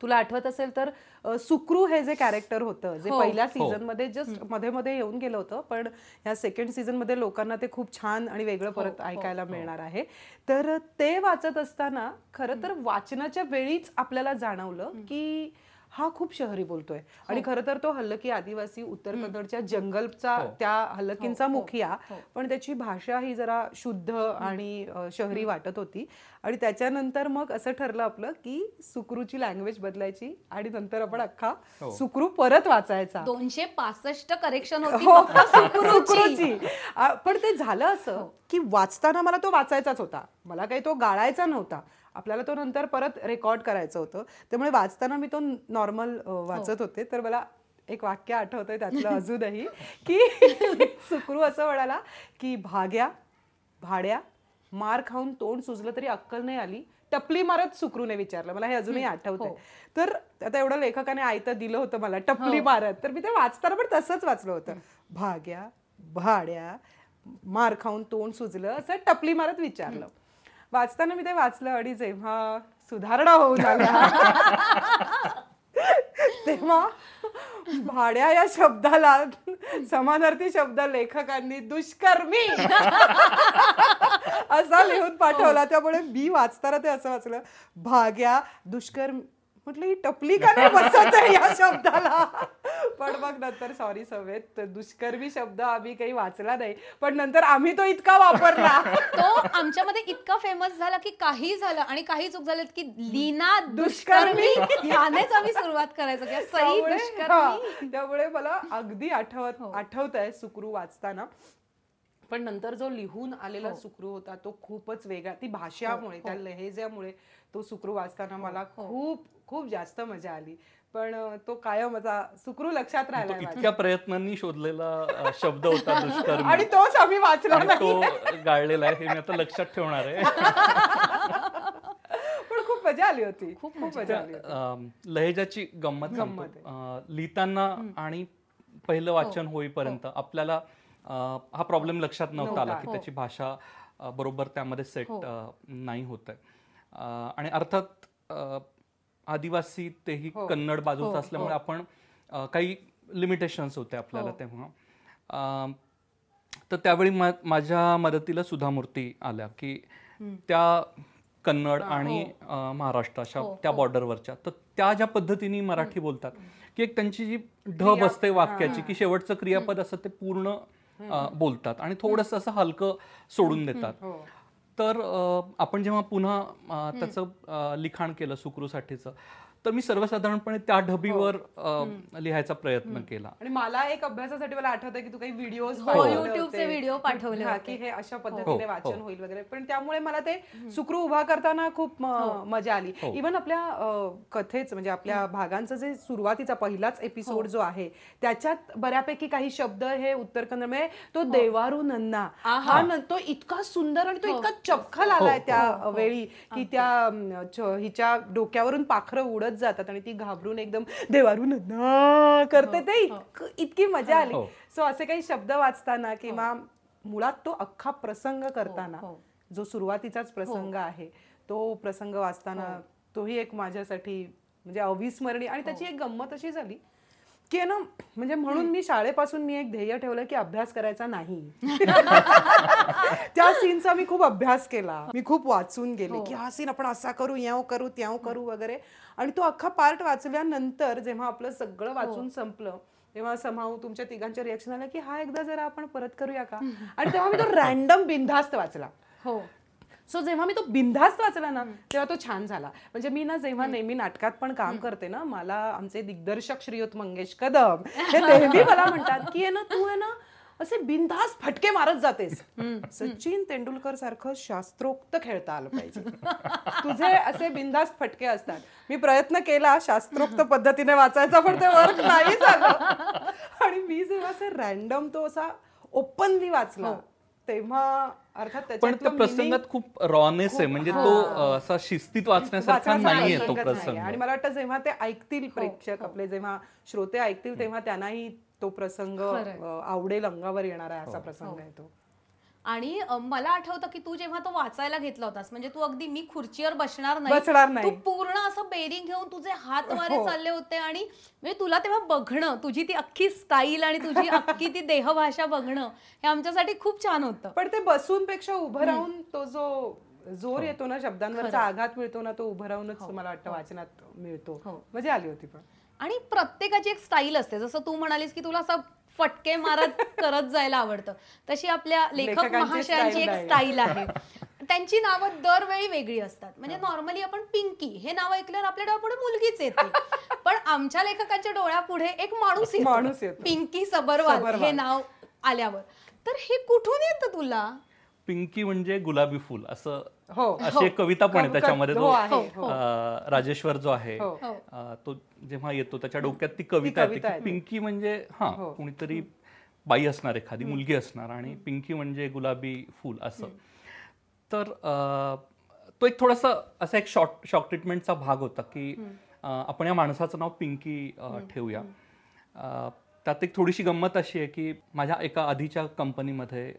तुला आठवत असेल तर सुक्रू हे जे कॅरेक्टर होतं जे हो. पहिल्या सीझनमध्ये जस्टमध्ये मध्ये येऊन गेलं होतं पण ह्या सेकंड सीझनमध्ये लोकांना ते खूप छान आणि वेगळं परत ऐकायला मिळणार आहे. तर ते वाचत असताना खरं तर वाचनाच्या वेळीच आपल्याला जाणवलं की हा खूप शहरी बोलतोय. आणि खरं तर तो हल्लकी आदिवासी उत्तर कन्नडच्या जंगलचा त्या हल्लकींचा मुखिया पण त्याची भाषा ही जरा शुद्ध आणि शहरी वाटत होती. आणि त्याच्यानंतर मग असं ठरलं आपलं की सुक्रूची लँग्वेज बदलायची आणि नंतर आपण अख्खा सुक्रू परत वाचायचा. दोनशे पासष्ट करेक्शन होती हो, पण ते झालं असं की वाचताना मला तो वाचायचाच होता. मला काही तो गाळायचा नव्हता. आपल्याला तो नंतर परत रेकॉर्ड करायचं होतं. त्यामुळे वाचताना मी तो नॉर्मल वाचत होते. तर मला एक वाक्य आठवतंय त्यातलं [laughs] अजूनही की [laughs] सुक्रू असं म्हणाला की भाग्या भाड्या मार खाऊन तोंड सुजलं तरी अक्कल नाही आली टपली मारत सुक्रूने विचारलं. मला हे अजूनही आठवतंय. तर आता एवढं लेखकाने आयतं दिलं होतं मला टपली मारत. तर मी ते वाचताना पण तसंच वाचलं होतं. भाग्या भाड्या मार खाऊन तोंड सुजलं असं टपली मारत विचारलं. वाचताना मी ते वाचलं आणि जेव्हा सुधारणा होऊन आल्या तेव्हा भाड्या या शब्दाला समानार्थी शब्द लेखकांनी दुष्कर्मी असा लिहून पाठवला. त्यामुळे मी वाचताना ते असं वाचलं. भाग्या दुष्कर्म म्हटलं ही टपली का नाही बसत आहे या शब्दाला पण मग नंतर सॉरी सवेत दुष्कर्मी शब्द आम्ही काही वाचला नाही पण नंतर आम्ही तो इतका वापरला [laughs] तो आमच्यामध्ये इतका फेमस झाला की काही झालं आणि काही चूक झालं की लीना दुष्कर्मी. यानेच आम्ही सुरुवात करायचो त्यामुळे दुष्कर्मी हा, त्यामुळे मला अगदी आठवत हो. आठवत आहे सुक्रू वाचताना पण नंतर जो लिहून आलेला हो. सुक्रू होता तो खूपच वेगळा ती भाषामुळे त्या लहेजामुळे तो सुक्रू वाचताना मला हो. खूप खूप जास्त मजा आली. पण तो कायम माझा सुक्रू लक्षात राहिला इतक्या प्रयत्नांनी शोधलेला शब्द होता [laughs] दुष्कर्मी. आणि तोच आम्ही वाचला तो गाळलेला आहे हे मी आता लक्षात ठेवणार आहे. [laughs] पण खूप मजा आली होती. खूप खूप मजा आली लहेजाची गंमत लिहिताना आणि पहिलं वाचन होईपर्यंत आपल्याला अ, हा प्रॉब्लेम लक्षात नव्हता. आला की हो. त्याची भाषा बरोबर त्यामध्ये सेट हो. नाही होत आहे आणि अर्थात अ, आदिवासी तेही हो. कन्नड बाजूचं हो, असल्यामुळे हो. आपण काही लिमिटेशन्स होते आपल्याला हो. तेव्हा. तर त्यावेळी मा- माझ्या मदतीला सुधामूर्ती आल्या की त्या कन्नड आणि अ, महाराष्ट्र अशा हो, त्या हो. बॉर्डरवरच्या तर त्या ज्या पद्धतीने मराठी बोलतात की एक त्यांची जी ढब असते वाक्याची की शेवटचं क्रियापद असं ते पूर्ण बोलतात आणि थोडस असं हलकं सोडून देतात. हो. तर आपण जेव्हा पुन्हा त्याचं लिखाण केलं सुक्रूसाठीचं तर मी सर्वसाधारणपणे त्या ढबीवर अ, लिहायचा प्रयत्न केला. आणि मला एक अभ्यासासाठी मला आठवतंय की तू काही व्हिडिओ हो, YouTube चे video पाठवले की. हे अशा हो, पद्धतीने हो. वाचन होईल वगैरे. पण त्यामुळे मला ते सुक्रू उभा करताना खूप मजा आली. हो. इवन आपल्या कथेच म्हणजे आपल्या भागांचं जे सुरुवातीचा पहिलाच एपिसोड जो आहे त्याच्यात बऱ्यापैकी काही शब्द हे उत्तर कन्नड म्हणजे तो देवारू नन्ना. हा तो इतका सुंदर आणि तो इतका चपखल आलाय त्या वेळी की त्या हिच्या डोक्यावरून पाखरं उडत जातात आणि ती घाबरून एकदम देवारू नन्ना करते ते. इतक- इतकी मजा आली. हो. सो असे काही शब्द वाचताना किंवा मुळात तो अख्खा प्रसंग करताना हो. जो सुरुवातीचाच प्रसंग आहे तो प्रसंग वाचताना तोही एक माझ्यासाठी म्हणजे अविस्मरणीय आणि त्याची एक गंमत अशी झाली की ना म्हणजे म्हणून मी शाळेपासून मी एक ध्येय ठेवलं की अभ्यास करायचा नाही. [laughs] त्या सीनचा मी खूप अभ्यास केला. मी खूप वाचून गेले की हा सीन आपण असा करू याव करू त्याव करू वगैरे. आणि तो अख्खा पार्ट वाचल्यानंतर जेव्हा आपलं सगळं वाचून संपलं तेव्हा समाऊ तुमच्या तिघांच्या रिएक्शन आलं की हा एकदा जरा आपण परत करूया का? आणि तेव्हा मी तो रॅन्डम बिनधास्त वाचला. हो. सो जेव्हा मी तो बिनधास्त वाचला ना तेव्हा तो छान झाला. म्हणजे मी ना जेव्हा नेहमी नाटकात पण काम करते ना मला आमचे दिग्दर्शक श्रीयुत मंगेश कदम [laughs] हे नेहमी मला म्हणतात की ना तू आहे ना असे बिनधास्त फटके मारत जातेस. सचिन तेंडुलकर सारखं शास्त्रोक्त खेळता आलं पाहिजे. [laughs] तुझे असे बिनधास्त फटके असतात. मी प्रयत्न केला शास्त्रोक्त पद्धतीने वाचायचा पण ते वर्क नाही झालं. आणि मी जेव्हा असे रॅन्डम तो असा ओपनली वाचला तेव्हा अर्थात पण त्या प्रसंगात खूप रॉनेस आहे. म्हणजे तो असा शिस्तीत वाचण्यासारखा वाचण्याचा नाहीये तो. प्रसंग. आणि मला वाटतं जेव्हा ते ऐकतील प्रेक्षक आपले जेव्हा श्रोते ऐकतील तेव्हा त्यांनाही तो प्रसंग आवडेल अंगावर येणारा आहे असा प्रसंग आहे तो. आणि मला आठवतं की तू जेव्हा तो वाचायला घेतला होतास म्हणजे तू अगदी मी खुर्चीवर बसणार बसणार तू नाही. पूर्ण असं बेरिंग घेऊन तुझे हात वारे हो. चालले होते आणि म्हणजे तुला तेव्हा बघणं तुझी ती अख्खी स्टाईल आणि तुझी अख्खी ती देहभाषा बघणं हे आमच्यासाठी खूप छान होतं. पण ते बसून पेक्षा उभं राहून तो जो जोर येतो ना शब्दांवरचा आघात मिळतो ना तो उभं राहूनच मला वाटतं वाचनात मिळतो. हो. मजा आली होती पण. आणि प्रत्येकाची एक स्टाईल असते जसं तू म्हणालीस की तुला असं फटके मारत [laughs] करत जायला आवडतं तशी आपल्या लेखक महाशयांची एक. स्टाईल आहे [laughs] त्यांची नावं दरवेळी वेगळी असतात म्हणजे नॉर्मली आपण पिंकी हे नाव ऐकल्यावर आपल्या डोळ्यापुढे मुलगीच येते [laughs] पण आमच्या लेखकांच्या डोळ्यापुढे एक माणूस येतो. माणूस येतो. पिंकी सबरवाल. हे नाव आल्यावर तर हे कुठून येतं तुला पिंकी म्हणजे गुलाबी फूल असं हो अशी एक कविता पण आहे त्याच्यामध्ये हो तो आहे, हो. राजेश्वर जो आहे हो. तो जेव्हा येतो त्याच्या डोक्यात ती कविता येते. पिंकी म्हणजे हा हो. कुणीतरी बाई असणार एखादी मुलगी असणार आणि पिंकी म्हणजे गुलाबी फूल असं. तर तो एक थोडासा असा एक शॉर्ट शॉक ट्रीटमेंटचा भाग होता की आपण या माणसाचं नाव पिंकी ठेवूया. त्यात एक थोडीशी गंमत अशी आहे की माझ्या एका आधीच्या कंपनीमध्ये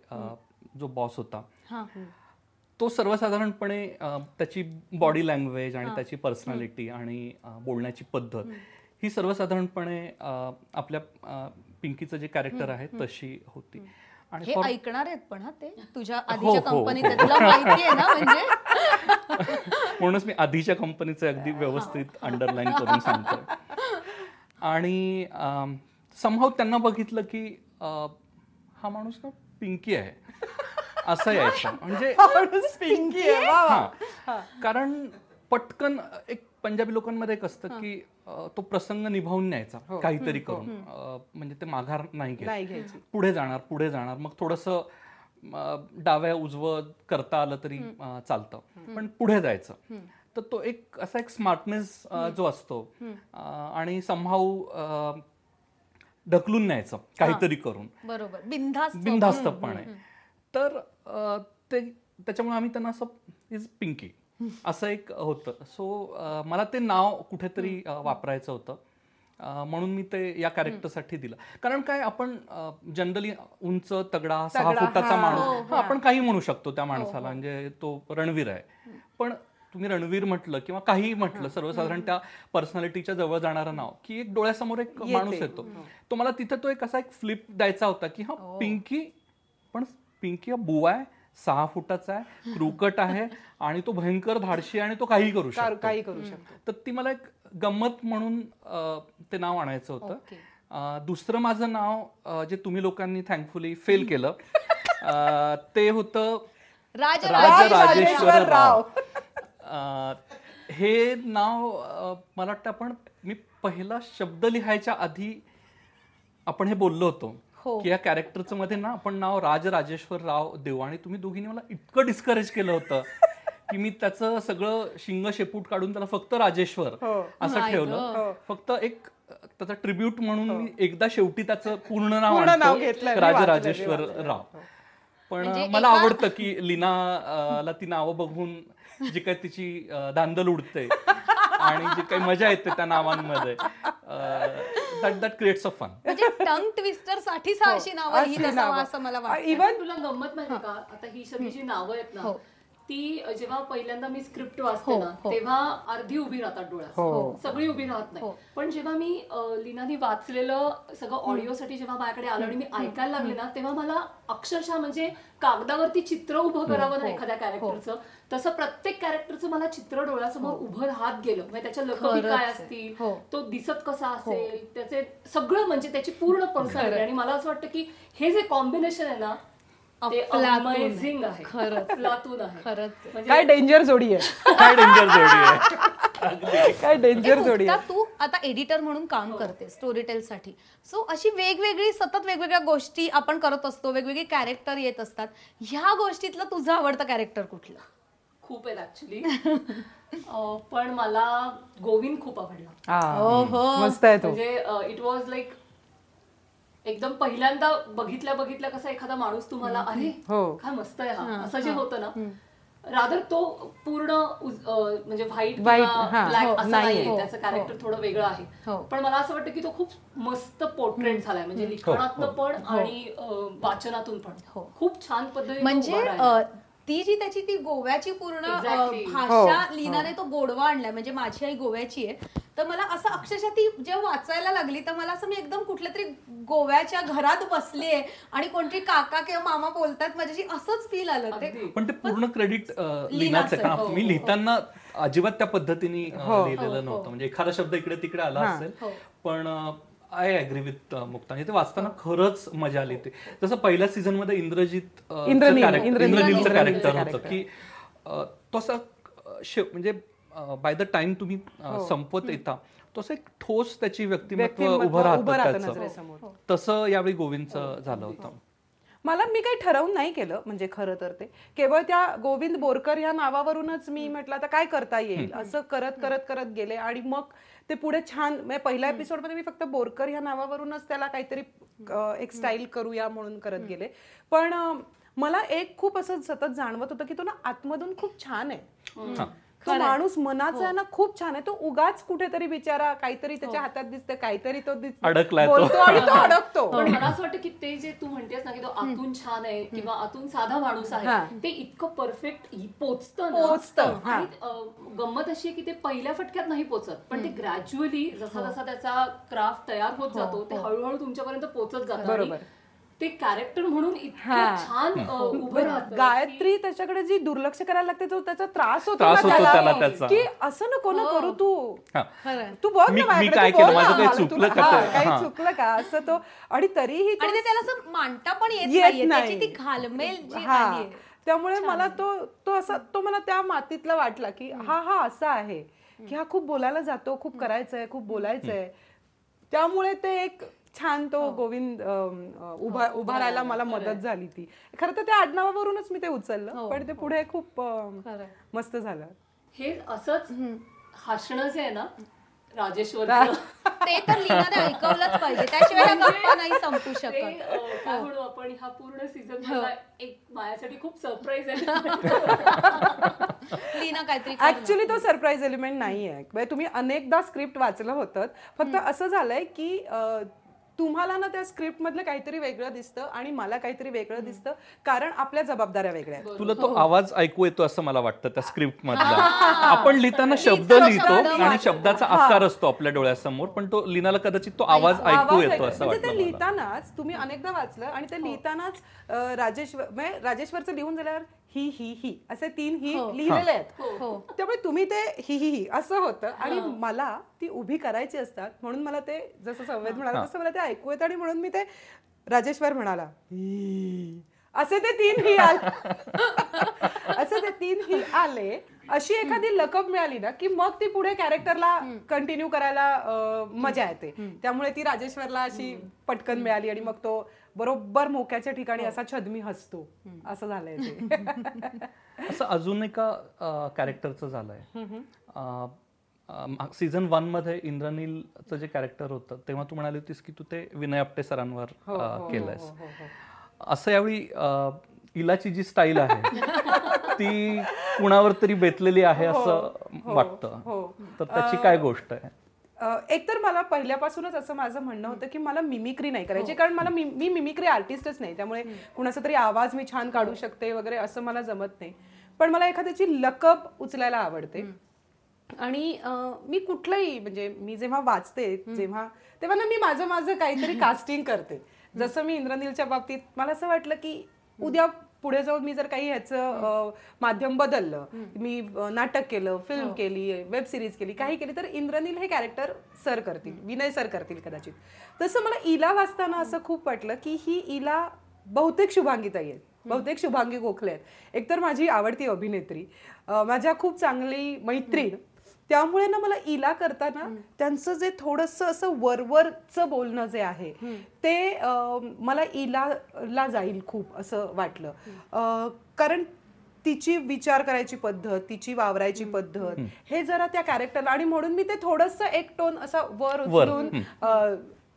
जो बॉस होता हा तो सर्वसाधारणपणे त्याची बॉडी लँग्वेज आणि त्याची पर्सनॅलिटी आणि बोलण्याची पद्धत ही सर्वसाधारणपणे आपल्या पिंकीचं जे कॅरेक्टर आहे तशी होती. आणि हे ऐकणार आहेत पण हा ते तुझ्या हो, आधीच्या हो. कंपनीत ना म्हणजे? [laughs] म्हणूनच मी आधीच्या कंपनीचं अगदी व्यवस्थित अंडरलाईन करून सांगतोय. आणि समहाव त्यांना बघितलं की हा माणूस ना पिंकी आहे. असं यायचं. म्हणजे. [laughs] हा. कारण पटकन एक पंजाबी लोकांमध्ये एक असतं की तो प्रसंग निभावून न्यायचा काहीतरी करून. अ, म्हणजे ते माघार नाही घ्यायची. पुढे जाणार पुढे जाणार. मग थोडस डाव्या उजवं करता आलं तरी चालतं. पण पुढे जायचं. तर तो एक असा एक स्मार्टनेस जो असतो. आणि संभाव ढकलून न्यायचं काहीतरी करून. बरोबर. बिनधास्त. बिनधास्तपणे तर ते त्याच्यामुळे आम्ही त्यांना असं इज पिंकी असं एक होतं. सो मला ते नाव कुठेतरी वापरायचं होतं. म्हणून मी ते या कॅरेक्टरसाठी दिलं. कारण काय आपण जनरली उंच तगडा सहा फुटाचा हा. माणूस. हा, आपण काही म्हणू शकतो त्या माणसाला. म्हणजे तो रणवीर आहे. पण तुम्ही रणवीर म्हटलं किंवा काही म्हटलं सर्वसाधारण त्या पर्सनॅलिटीच्या जवळ जाणारं नाव की एक डोळ्यासमोर एक माणूस येतो. तो मला तिथे तो एक असा एक फ्लिप द्यायचा होता की हा पिंकी पण पिंकी बुवा आहे सहा फुटाचा आहे क्रुकट आहे आणि तो भयंकर धाडशी आहे आणि तो काही करू शकतो. काही करू शकतो. तर ती मला एक गंमत म्हणून ते नाव आणायचं होतं. दुसरं माझं नाव जे तुम्ही लोकांनी थँकफुली फेल केलं ते होतं राज राज राजेश्वर राव. हे नाव मला वाटतं आपण मी पहिला शब्द लिहायच्या आधी आपण हे बोललो होतो. की या कॅरेक्टरचं मध्ये ना आपण नाव राज राजेश्वर राव देऊ आणि तुम्ही दोघींनी मला इतकं डिस्करेज केलं होतं [laughs] की मी त्याचं सगळं शिंग शेपूट काढून त्याला फक्त राजेश्वर हो. असं ठेवलं. हो. फक्त एक त्याचा ट्रिब्यूट म्हणून मी एकदा शेवटी त्याचं पूर्ण नाव राज राजेश्वर. राव. पण म्हणजे मला आवडतं की लीना अ, ला ती नावं बघून जी काही तिची अ, धांदल उडते [laughs] आणि जी काही मजा येते त्या नावांमध्ये. That that creates a fun म्हणजे टंग ट्विस्टर साठीच हा अशी नावं नावं. असं मला वाटतं इवन तुला गंमत माहिती का आता ही सगळी जी नावं आहेत ना हो. ती जेव्हा पहिल्यांदा मी स्क्रिप्ट वाचते हो, ना हो. तेव्हा अर्धी उभी राहतात हो. डोळ्यात सगळी उभी राहत नाही. हो. पण जेव्हा मी लीनाने वाचलेलं सगळं ऑडिओसाठी जेव्हा माझ्याकडे आलं आणि मी ऐकायला लागले ना तेव्हा मला अक्षरशः म्हणजे कागदावरती चित्र उभं करावं ना एखाद्या कॅरेक्टरचं तसं प्रत्येक कॅरेक्टरचं मला चित्र डोळ्यासमोर उभं राहत गेलं. म्हणजे त्याच्या खरंच काय आहे. असतील हो. तो दिसत कसा असेल त्याचे सगळं म्हणजे त्याची पूर्ण पर्सनॅलिटी आणि मला असं वाटतं की हे जे कॉम्बिनेशन आहे ना ते अफलातून आहे. अमेझिंग आहे. खरंच. अफलातून आहे. खरंच. आहे. म्हणजे काय डेंजर जोडी आहे? काय डेंजर जोडी आहे? काय डेंजर जोडी आहे? तू आता एडिटर म्हणून काम करते स्टोरी टेल साठी सो अशी वेगवेगळी सतत वेगवेगळ्या गोष्टी आपण करत असतो वेगवेगळे कॅरेक्टर येत असतात. ह्या गोष्टीतलं तुझं आवडतं कॅरेक्टर कुठलं? खूप आहेत ऍक्च्युली [laughs] पण मला गोविंद खूप आवडला. हा. हो हो मस्त आहे तो. म्हणजे इट वॉज लाईक एकदम पहिल्यांदा बघितल्या बघितल्या कसा एखादा माणूस तुम्हाला अरे हो. काय मस्त आहे हा. असं जे होतं ना रादर तो पूर्ण म्हणजे व्हाईट हा, ब्लॅक हो, असं नाहीये. त्याचं कॅरेक्टर थोडं वेगळं हो. आहे पण मला असं वाटतं की तो खूप मस्त पोर्ट्रेट झालाय. म्हणजे लिखाणातनं पण आणि वाचनातून पण. हो. खूप छान पद्धतीने तो म्हणजे ती जी त्याची ती गोव्याची पूर्ण Exactly. भाषा हो, लिनाने तो गोडवा आणलाय म्हणजे माझी आई गोव्याची आहे तर मला असं अक्षरशः ती जेव्हा वाचायला लागली तर मला असं मी एकदम कुठल्या तरी गोव्याच्या घरात बसलीये आणि कोणतरी काका किंवा मामा बोलतात माझ्याशी असंच फील आलं ते अगदी. पण ते पूर्ण क्रेडिट लिनाचं लिनाचं, आहे कारण हो, मी हो. लिहिताना अजिबात त्या पद्धतीने अ, हो. लिहिलेलं नव्हतं म्हणजे एखादा शब्द इकडे तिकडे आला हा. असेल हो. पण आय अग्री विथ मुक्ता ते वाचताना खरंच मजा आली ते जसं पहिल्या सीझनमध्ये इंद्रजित. इंद्रनीलचं कॅरेक्टर होतं. की अ, तो असं अ, शेव- म्हणजे बाय द टाइम तुम्ही हो. संपवत येता तो असं एक ठोस त्याची व्यक्तिमत्व उभं राहतं त्याचं नजरेसमोर. तसं यावेळी गोविंदचं झालं होतं मला मी काही ठरवून नाही केलं म्हणजे खरं तर ते. केवळ त्या गोविंद बोरकर या नावावरूनच मी म्हटलं आता काय करता येईल? असं करत करत करत गेले आणि मग ते पुढे छान म्हणजे पहिल्या एपिसोडमध्ये मी फक्त बोरकर या नावावरूनच त्याला काहीतरी एक स्टाईल करूया म्हणून करत गेले. पण मला एक खूप असं सतत जाणवत होतं की तो ना आतमधून खूप छान आहे. तो माणूस मनाचा आहे ना खूप छान आहे. तो उगाच कुठेतरी बिचारा काहीतरी त्याच्या हातात दिसतं काहीतरी तो दिस- अडकलाय तो. बोलतो आणि तो अडकतो. पण मला असं वाटतं की ते जे तू म्हणतेस ना की तो आतून छान आहे किंवा आतून साधा माणूस हा. आहे ते इतकं परफेक्ट पोचतं. पोचतं, हा. गंमत अशी आहे की ते पहिल्या फटक्यात नाही पोचत पण ते ग्रॅज्युअली जसा जसा त्याचा क्राफ्ट तयार होत जातो ते हळूहळू तुमच्यापर्यंत पोचत जातं. ते कॅरेक्टर म्हणून हा. छान उभं राहतं गायत्री त्याच्याकडे जी दुर्लक्ष करायला लागते तो त्याचा त्रास होतो त्याला. की असं नको ना करू तू हा. तू बघ मी- काय केलं? माझं काही चुकलं का हा, ते? काही हा. चुकलं का असं तो आणि तरीही आणि त्याला असं मांडता पण येत नाही. त्याची ती घालमेल हा. त्यामुळे मला तो तो असा तो मला त्या मातीतला वाटला की हा हा असा आहे की हा खूप बोलायला जातो खूप करायचंय खूप बोलायचंय त्यामुळे ते एक छान तो गोविंद अम, अ, उभा उभा राहायला मला मदत झाली ती. खरं तर त्या आडनावावरूनच मी ते उचललं पण ते पुढे खूप. मस्त झालं. हे असंच हसणं जे आहे ना राजेश्वर ते तर लिनाने ऐकवलंच पाहिजे. त्याशिवाय ह्या गप्पा नाही संपू शकत. काय म्हणू आपण हा पूर्ण सीझन एक माझ्यासाठी खूप सरप्राईज आहे. [laughs] लीना काहीतरी. ऍक्च्युली तो सरप्राईज एलिमेंट नाही आहे म्हणजे तुम्ही अनेकदा स्क्रिप्ट वाचलं होतं. फक्त असं झालंय की तुम्हाला ना त्या स्क्रिप्ट मधलं काहीतरी वेगळं दिसतं आणि मला काहीतरी वेगळं दिसतं कारण आपल्या जबाबदाऱ्या वेगळ्या आहेत. तुला तो आवाज ऐकू येतो असं मला वाटतं त्या स्क्रिप्ट मधला. आपण लिहिताना शब्द लिहितो शब्द आणि शब्दाचा आकार असतो आपल्या डोळ्यासमोर पण तो लिनाला कदाचित तो आवाज ऐकू येतो असं म्हणजे ते वाटतं मला. लिहितानाच तुम्ही अनेकदा वाचलं आणि ते लिहितानाच अं, राजेश्वर म्हणजे राजेश्वरचं लिहून झाल्यावर ही ही ही. असे तीन ही लिहिलेले आहेत. हो. त्यामुळे तुम्ही ते ही ही ही असं होतं. आणि मला ती उभी करायची असतात म्हणून मला ते जसं संवेद म्हणाला तसं मला ते ऐकू येतं आणि म्हणून मी ते राजेश्वर म्हणाला. "ही." असे ते तीन ही आले. असे ते तीन ही आले. अशी एखादी लकब मिळाली ना की मग ती पुढे कॅरेक्टरला कंटिन्यू करायला मजा येते. त्यामुळे ती राजेश्वरला अशी पटकन मिळाली आणि मग तो बरोबर मोक्याच्या ठिकाणी असा छदमी हसतो. असं झालंय ते. [laughs] असं अजून एका कॅरेक्टरचं झालंय. सीझन वनमध्ये इंद्रनीलचं जे कॅरेक्टर होतं तेव्हा तू म्हणाली होतीस की तू ते विनय आपटे सरांवर अ, केलंयस. असं यावेळी इलाची जी स्टाईल आहे [laughs] ती कुणावर तरी बेतलेली आहे असं वाटतं. हो. तर त्याची काय गोष्ट आहे? अ, एकतर मला पहिल्यापासूनच असं माझं म्हणणं होतं की मला मिमिक्री नाही करायची कारण मला मि- मिमिक्री आर्टिस्टच नाही त्यामुळे कुणाचा तरी आवाज मी छान काढू शकते वगैरे असं मला जमत नाही. पण मला एखाद्याची लकब उचलायला आवडते. आणि मी कुठलंही म्हणजे मी जेव्हा वाचते जेव्हा तेव्हा ना मी माझं माझं काहीतरी [laughs] कास्टिंग करते. जसं मी इंद्रनीलच्या बाबतीत मला असं वाटलं की उद्या पुढे जाऊन मी जर काही ह्याचं माध्यम बदललं मी नाटक केलं फिल्म केली वेब सिरीज केली काही केली तर इंद्रनील हे कॅरेक्टर सर करतील विनय सर करतील कदाचित. तसं मला इला वाचताना असं खूप वाटलं की ही इला बहुतेक शुभांगीताई आहेत बहुतेक शुभांगी गोखले आहेत. एकतर माझी आवडती अभिनेत्री माझ्या खूप चांगली मैत्रीण त्यामुळे ना मला इला करताना त्यांचं जे थोडंसं असं वरवरचं बोलणं जे आहे ते मला इला ला जाईल खूप असं वाटलं. कारण तिची विचार करायची पद्धत तिची वावरायची पद्धत हे जरा त्या कॅरेक्टरला आणि म्हणून मी ते थोडंसं एक टोन असा वर उचलून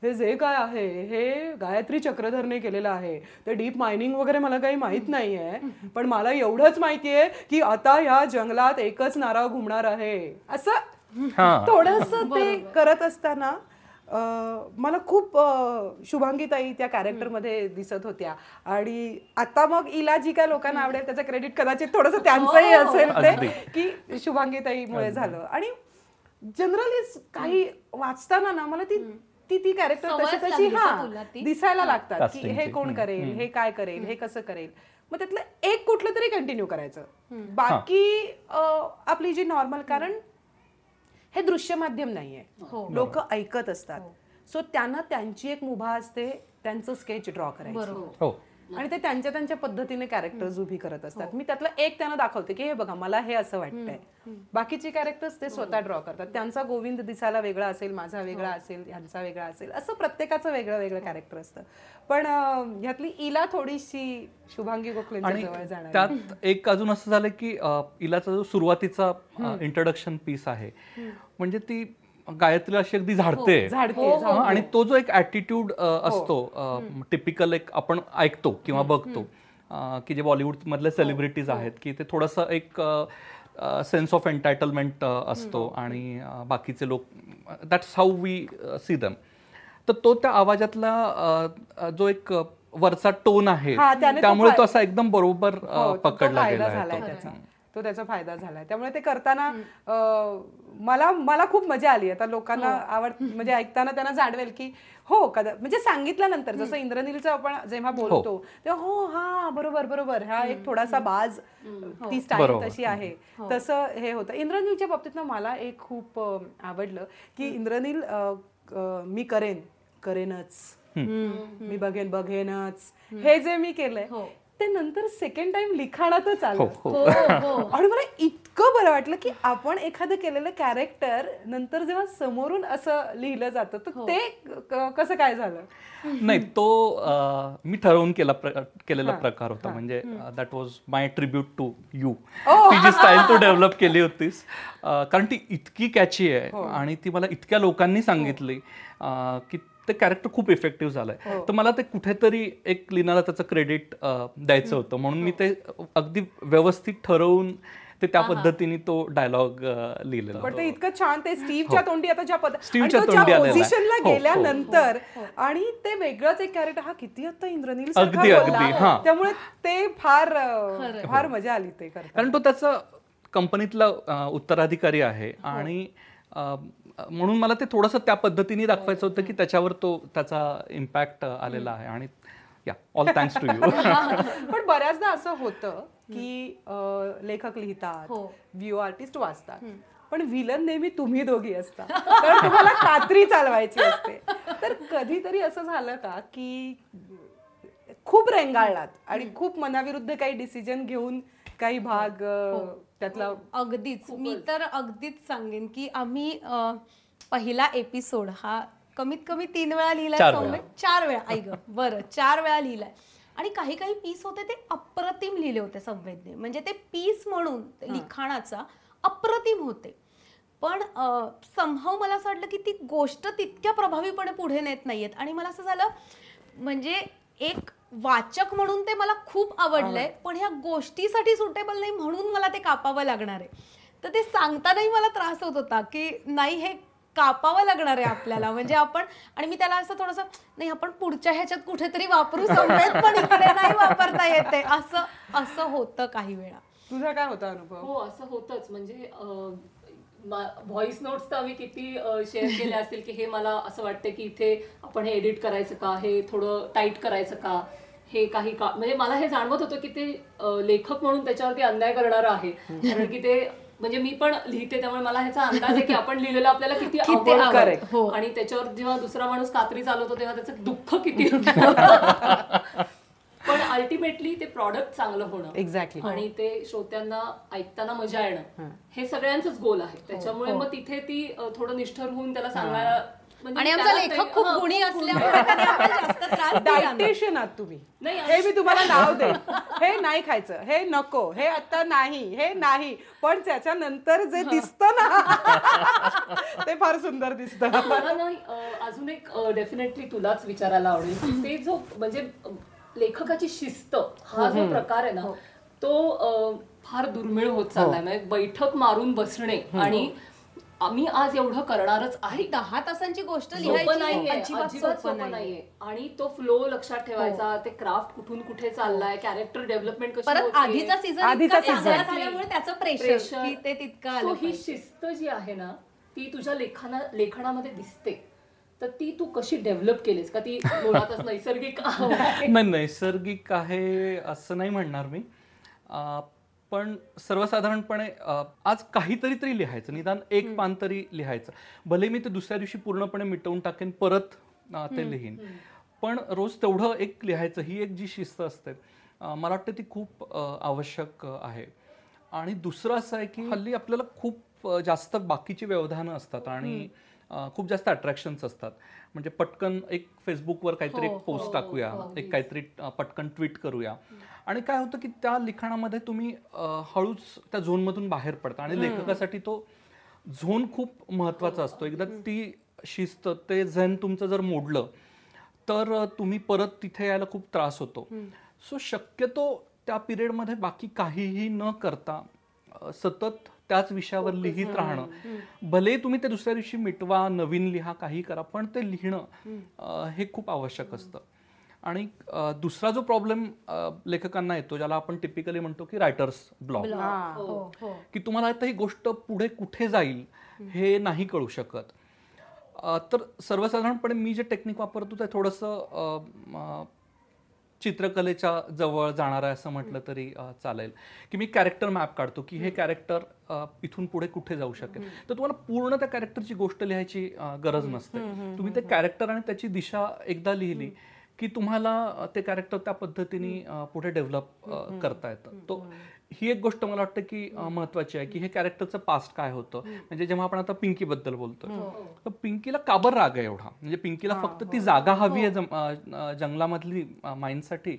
हे जे काय आहे हे गायत्री चक्रधरने केलेलं आहे. ते डीप मायनिंग वगैरे मला काही माहीत नाहीये पण मला एवढंच माहितीये की आता ह्या जंगलात एकच नारळ घुमणार आहे. असं हा. थोडस ते करत असताना मला खूप शुभांगीताई त्या कॅरेक्टरमध्ये दिसत होत्या. आणि आता मग इला जी काय लोकांना आवडेल त्याचं क्रेडिट कदाचित थोडस त्यांचंही असेल अगदी. ते की शुभांगीताईमुळे झालं. आणि जनरली काही वाचताना ना मला ती ती ती कॅरेक्टर तशी तशी हा? दिसायला लागतात की हे. कोण करेल हे काय करेल हे कसं करेल? मग त्यातलं एक कुठलं तरी कंटिन्यू करायचं. बाकी आपली जी नॉर्मल कारण हे दृश्य माध्यम नाहीये. लोक ऐकत असतात. सो त्यांना त्यांची एक मुभा असते त्यांचं स्केच ड्रॉ करायचं. हो. आणि ते त्यांच्या त्यांच्या पद्धतीने कॅरेक्टर्स उभी करत असतात. मी त्यातलं एक त्यांना दाखवते की हे बघा मला हे असं वाटतंय. बाकीचे कॅरेक्टर्स ते स्वतः ड्रॉ करतात. त्यांचा गोविंद दिसायला वेगळा असेल माझा वेगळा असेल ह्यांचा वेगळा असेल असं प्रत्येकाचं वेगळं वेगळं कॅरेक्टर असतं. पण ह्यातली इला थोडीशी शुभांगी जाणार. त्यात एक अजून असं झालं की इलाचा जो सुरुवातीचा इंट्रोडक्शन पीस आहे म्हणजे ती गायत्रीला अशी अगदी झाडते. झाडते हा, आणि तो जो एक ऍटिट्यूड असतो टिपिकल एक आपण ऐकतो किंवा बघतो की जे बॉलिवूड मधले सेलिब्रिटीज आहेत की ते थोडंसं एक सेन्स ऑफ एन्टायटलमेंट असतो आणि बाकीचे लोक दॅट्स हाऊ वी सी दम तर तो त्या आवाजातला जो एक वरचा टोन आहे हा, त्यामुळे तो असा एकदम बरोबर हो, पकडला गेला झालाय आहे त्याचा तो. त्याचा फायदा झालाय. त्यामुळे ते करताना मला मला खूप मजा आली. आता लोकांना आवड म्हणजे ऐकताना त्यांना जाणवेल की हो कदा म्हणजे सांगितल्यानंतर जसं इंद्रनीलचं आपण जेव्हा बोलतो तेव्हा हो हा बरोबर बरोबर हा एक थोडासा बाज ती स्टाईल बरोबर. तशी आहे. तसं हे होतं. इंद्रनीलच्या बाबतीत ना मला एक खूप आवडलं की इंद्रनील मी करेन करेनच. मी बघेन बघेनच. हे जे मी केलंय ते नंतर सेकंड टाइम लिखाणातच आलं. हो हो. [laughs] आणि मला इतकं बरं वाटलं की आपण एखादं केलेलं कॅरेक्टर नंतर जेव्हा समोरून असं लिहिलं जातं तर ते क- कसं काय झालं? नाही तो मी ठरवून केला केलेला प्रकार होता. म्हणजे that was my tribute to you ती जी स्टाईल तू डेव्हलप केली होतीस कारण ती इतकी कॅची आहे आणि ती मला इतक्या लोकांनी सांगितली की ते कॅरेक्टर खूप इफेक्टिव्ह झालंय. तर मला ते कुठेतरी एक लिनाला त्याचं क्रेडिट द्यायचं होतं. म्हणून मी ते अगदी व्यवस्थित ठरवून ते त्या पद्धतीने तो डायलॉग लिहिलेला पण ते. इतकं छान ते स्टीव्हच्या तोंडी आता ज्या पद स्टीव्हच्या आणि तो ज्या तोंडी. पोझिशनला हो, हो. गेल्यानंतर आणि ते वेगळंच एक कॅरेक्टर हा किती आता इंद्रनील अगदी. अगदी, हा. त्यामुळे ते फार फार मजा आली ते कारण तो त्याचा कंपनीतला उत्तराधिकारी आहे. आणि म्हणून मला ते थोडंसं त्या पद्धतीने दाखवायचं होतं की त्याच्यावर तो त्याचा इम्पॅक्ट आलेला आहे. आणि या ऑल थँक्स टू यू पण बऱ्याचदा असं होतं की लेखक लिहितात व्ह्यू आर्टिस्ट वाचतात. पण विलन नेहमी तुम्ही दोघी असता. तर तुम्हाला कात्री चालवायची असते. तर कधीतरी असं झालं का की खूप रेंगाळलात आणि खूप मनाविरुद्ध काही डिसिजन घेऊन काही भाग अं, त्यातला अगदीच. मी तर अगदीच सांगेन की आम्ही अ, पहिला एपिसोड हा कमीत कमी तीन वेळा लिहिलाय चार सौम्य. वेळा. चार वेळा. ऐक बरं चार वेळा लिहिलाय. आणि काही काही पीस होते ते अप्रतिम लिहिले होते संवेदने. म्हणजे ते पीस म्हणून लिखाणाचा अप्रतिम होते. पण संभव मला असं वाटलं की ती गोष्ट तितक्या प्रभावीपणे पुढे नेत नाहीयेत. आणि मला असं झालं म्हणजे एक वाचक म्हणून ते मला खूप आवडलंय. पण ह्या गोष्टीसाठी सुटेबल नाही म्हणून मला ते कापावं लागणार आहे. तर ते सांगतानाही मला त्रास होत होता की नाही हे कापावं लागणार आहे आपल्याला. म्हणजे आपण आणि मी त्याला असं थोडंसं नाही आपण पुढच्या ह्याच्यात कुठेतरी वापरू संवेद पण इकडे नाही वापरता येते. असं असं होतं काही वेळा. तुझा काय होता अनुभव? हो असं होतच. म्हणजे व्हॉइस नोट्स तर आम्ही किती शेअर केले असतील की हे मला असं वाटतं की इथे आपण हे एडिट करायचं का? हे थोडं टाईट करायचं का? हे काही का? म्हणजे मला हे जाणवत होतं की ते लेखक म्हणून त्याच्यावरती अन्याय करणार आहे. कारण की ते म्हणजे मी पण लिहिते त्यामुळे मला ह्याचा अंदाज आहे की आपण लिहिलेलं आपल्याला किती. हो. आणि त्याच्यावर जेव्हा दुसरा माणूस कात्री चालवतो तेव्हा त्याचं दुःख किती [laughs] पण अल्टिमेटली ते प्रॉडक्ट चांगलं होणं एक्झॅक्टली आणि ते श्रोत्यांना ऐकताना मजा येणं हे. सगळ्यांचंच गोल आहे. त्याच्यामुळे मग तिथे ती थोडं निष्ठर होऊन त्याला सांगायला म्हणजे आणि आमचा लेखक खूप हा, गुणी असल्यामुळे आहात तुम्ही. हे मी तुम्हाला नाव दे हे नाही खायचं. हे नको. हे आता नाही. हे नाही. पण त्याच्यानंतर जे दिसतं ना ते फार सुंदर दिसतं. अजून एक डेफिनेटली तुलाच विचारायला आवडेल. ते जो म्हणजे लेखकाची शिस्त हा जो प्रकार आहे ना तो अ, फार दुर्मिळ होत चाललाय. म्हणजे बैठक मारून बसणे आणि आम्ही आज एवढं करणारच आहे. दहा तासांची गोष्ट नाहीये. आणि तो फ्लो लक्षात ठेवायचा. ते क्राफ्ट कुठून कुठे चाललाय कॅरेक्टर डेव्हलपमेंट परत. आधीचा सीझन त्याचं प्रेशर ते तितकं ही. शिस्त जी आहे ना ती तुझ्या लेखना लेखनामध्ये दिसते. तर ती तू कशी डेव्हलप केलीस? का ती मुळातच नैसर्गिक? [laughs] नाही नैसर्गिक आहे असं नाही म्हणणार मी. पण सर्वसाधारणपणे आज काहीतरी तरी लिहायचं. निदान एक पान तरी लिहायचं. भले मी ते दुसऱ्या दिवशी पूर्णपणे मिटवून टाकेन परत ते लिहीन. पण रोज तेवढं एक लिहायचं ही एक जी शिस्त असते मला वाटतं ती खूप आवश्यक आहे. आणि दुसरं असं आहे की हल्ली आपल्याला खूप जास्त बाकीची व्यवधानं असतात आणि खूप जास्त अट्रॅक्शन्स असतात. म्हणजे पटकन एक फेसबुकवर काहीतरी एक पोस्ट टाकूया एक काहीतरी पटकन ट्विट करूया. आणि काय होतं की त्या लिखाणामध्ये तुम्ही हळूच त्या झोनमधून बाहेर पडता. आणि लेखकासाठी तो झोन खूप महत्त्वाचा असतो. एकदा ती शिस्त ते झेन तुमचं जर मोडलं तर तुम्ही परत तिथे यायला खूप त्रास होतो. सो शक्यतो त्या पिरियडमध्ये बाकी काहीही न करता सतत त्याच विषयावर लिहित राहणं. भले तुम्ही ते दुसऱ्या दिवशी मिटवा नवीन लिहा काही करा पण ते लिहिणं हे. खूप आवश्यक असतं. आणि दुसरा जो प्रॉब्लेम लेखकांना येतो ज्याला आपण टिपिकली म्हणतो की रायटर्स ब्लॉक हो हो की तुम्हाला आता ही गोष्ट पुढे कुठे जाईल हे. नाही कळू शकत. तर सर्वसाधारणपणे मी जे टेक्निक वापरतो ते थोडंसं चित्रकलेच्या जवळ जाणार आहे असं म्हटलं तरी चालेल. की मी कॅरेक्टर मॅप काढतो की हे कॅरेक्टर इथून पुढे कुठे जाऊ शकेल. तर तुम्हाला पूर्ण त्या कॅरेक्टरची गोष्ट लिहायची गरज नसते. तुम्ही ते कॅरेक्टर आणि त्याची दिशा एकदा लिहिली की तुम्हाला ते कॅरेक्टर त्या पद्धतीने पुढे डेव्हलप करता येतं. तो ही एक गोष्ट मला वाटतं की महत्वाची आहे की हे कॅरेक्टरचं पास्ट काय होतं? म्हणजे जेव्हा आपण आता पिंकी बद्दल बोलतो तर पिंकीला काबर राग आहे एवढा? म्हणजे पिंकीला फक्त ती जागा हवी आहे अ, जंगलामधली माइंडसाठी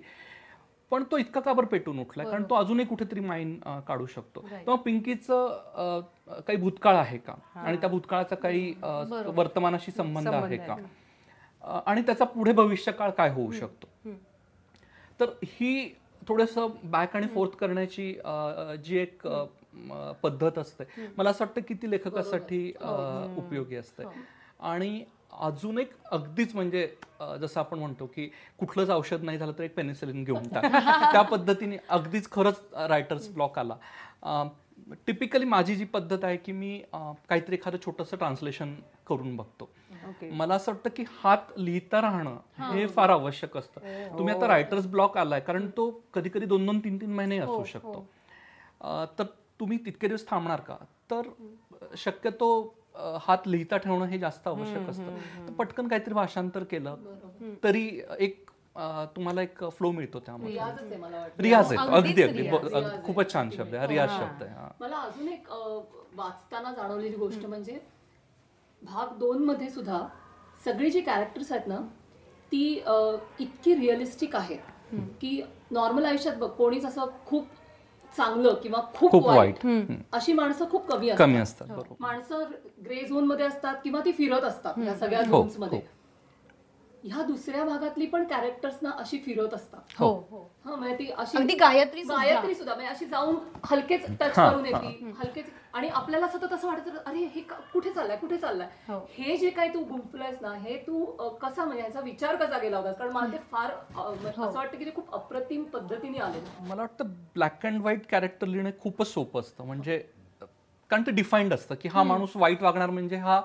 पण तो इतका काबर पेटून उठलाय? कारण तो अजूनही कुठेतरी माईन काढू शकतो. तेव्हा पिंकीचं काही भूतकाळ आहे का? आणि त्या भूतकाळाचा काही वर्तमानाशी संबंध आहे का? आणि त्याचा पुढे भविष्यकाळ काय होऊ शकतो? तर ही थोडंसं बॅक आणि फोर्थ करण्याची जी एक पद्धत असते. मला असं वाटतं की ती लेखकासाठी अ, उपयोगी असते. आणि अजून एक अगदीच म्हणजे जसं आपण म्हणतो की कुठलंच औषध नाही झालं तर एक पेनिसिलिन घेऊन टाक. [laughs] त्या पद्धतीने अगदीच खरंच रायटर्स ब्लॉक आला. टिपिकली माझी जी पद्धत आहे की मी काहीतरी एखादं छोटंसं ट्रान्सलेशन करून बघतो. मला असं वाटतं की हात लिहिता राहणं हे. फार आवश्यक असतं. तुम्ही आता रायटर्स ब्लॉक आलाय कारण तो कधी कधी दोन दोन तीन तीन महिने असू शकतो. अ, तर तुम्ही तितके दिवस थांबणार का? तर शक्यतो हात लिहिता ठेवणं हे जास्त आवश्यक असतं. तर पटकन काहीतरी भाषांतर केलं तरी एक तुम्हाला एक फ्लो मिळतो त्यामध्ये. रियाजच आहे मला वाटतं. रियाज आहे अगदी अगदी. खूपच छान शब्द आहे. हा रियाज शब्द आहे. हा. मला अजून एक वाचताना जाणवलेली गोष्ट म्हणजे भाग दोन मध्ये सुद्धा सगळी जी कॅरेक्टर्स आहेत ना ती इतकी रिअलिस्टिक आहेत की नॉर्मल आयुष्यात बघ कोणीच असं खूप चांगलं किंवा खूप वाईट अशी माणसं खूप कमी कमी असतात. माणसं ग्रे झोनमध्ये असतात किंवा ती फिरत असतात या सगळ्या हो, झोन्समध्ये. ह्या दुसऱ्या भागातली पण कॅरेक्टर्स ना अशी फिरत असतात. हो. हो. हा म्हणजे ती अशी अगदी गायत्री सुद्धा. गायत्री सुद्धा. म्हणजे अशी जाऊन हलकेच टच हा, करून येते हलकेच. आणि आपल्याला सतत असं वाटतं अरे हे का- कुठे चाललंय कुठे चाललंय? हो. हे जे काही तू गुंफलंयस ना हे तू अ, कसा म्हणजे ह्याचा विचार कसा केला होतास? कारण मला ते फार अ, हो. असं वाटतं की ते खूप अप्रतिम पद्धतीने आले. मला वाटतं ब्लॅक अँड व्हाईट कॅरेक्टर लिहिणं खूपच सोपं असतं. म्हणजे कारण ते डिफाईंड असतं की हा माणूस वाईट वागणार म्हणजे हा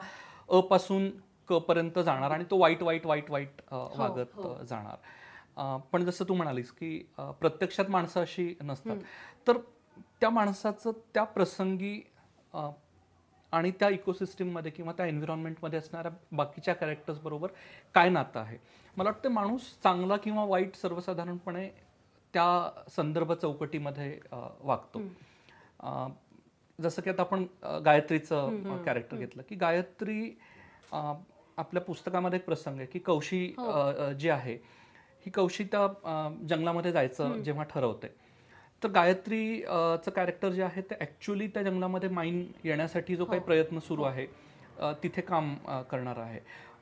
अ पासून पर्यंत जाणार आणि तो वाईट वाईट वाईट वाईट अ, वागत अ, जाणार. पण जसं तू म्हणालीस की प्रत्यक्षात माणसं अशी नसतात. तर त्या माणसाचं त्या प्रसंगी आणि त्या इकोसिस्टीममध्ये किंवा त्या एन्व्हिरॉन्मेंटमध्ये असणाऱ्या बाकीच्या कॅरेक्टर्स बरोबर काय नातं आहे? मला वाटतं माणूस चांगला किंवा वाईट सर्वसाधारणपणे त्या संदर्भ चौकटीमध्ये वागतो. जसं की आता आपण गायत्रीचं कॅरेक्टर घेतलं की गायत्री आपल्या पुस्तकामध्ये एक प्रसंग आहे की कौशी अ, जी आहे ही कौशी त्या अ, जंगलामध्ये जायचं जेव्हा ठरवते. तर गायत्री अ, चं कॅरेक्टर जे आहे ते ॲक्च्युली त्या जंगलामध्ये माईन येण्यासाठी जो काही प्रयत्न सुरू आहे अ, तिथे काम अ, करणार आहे.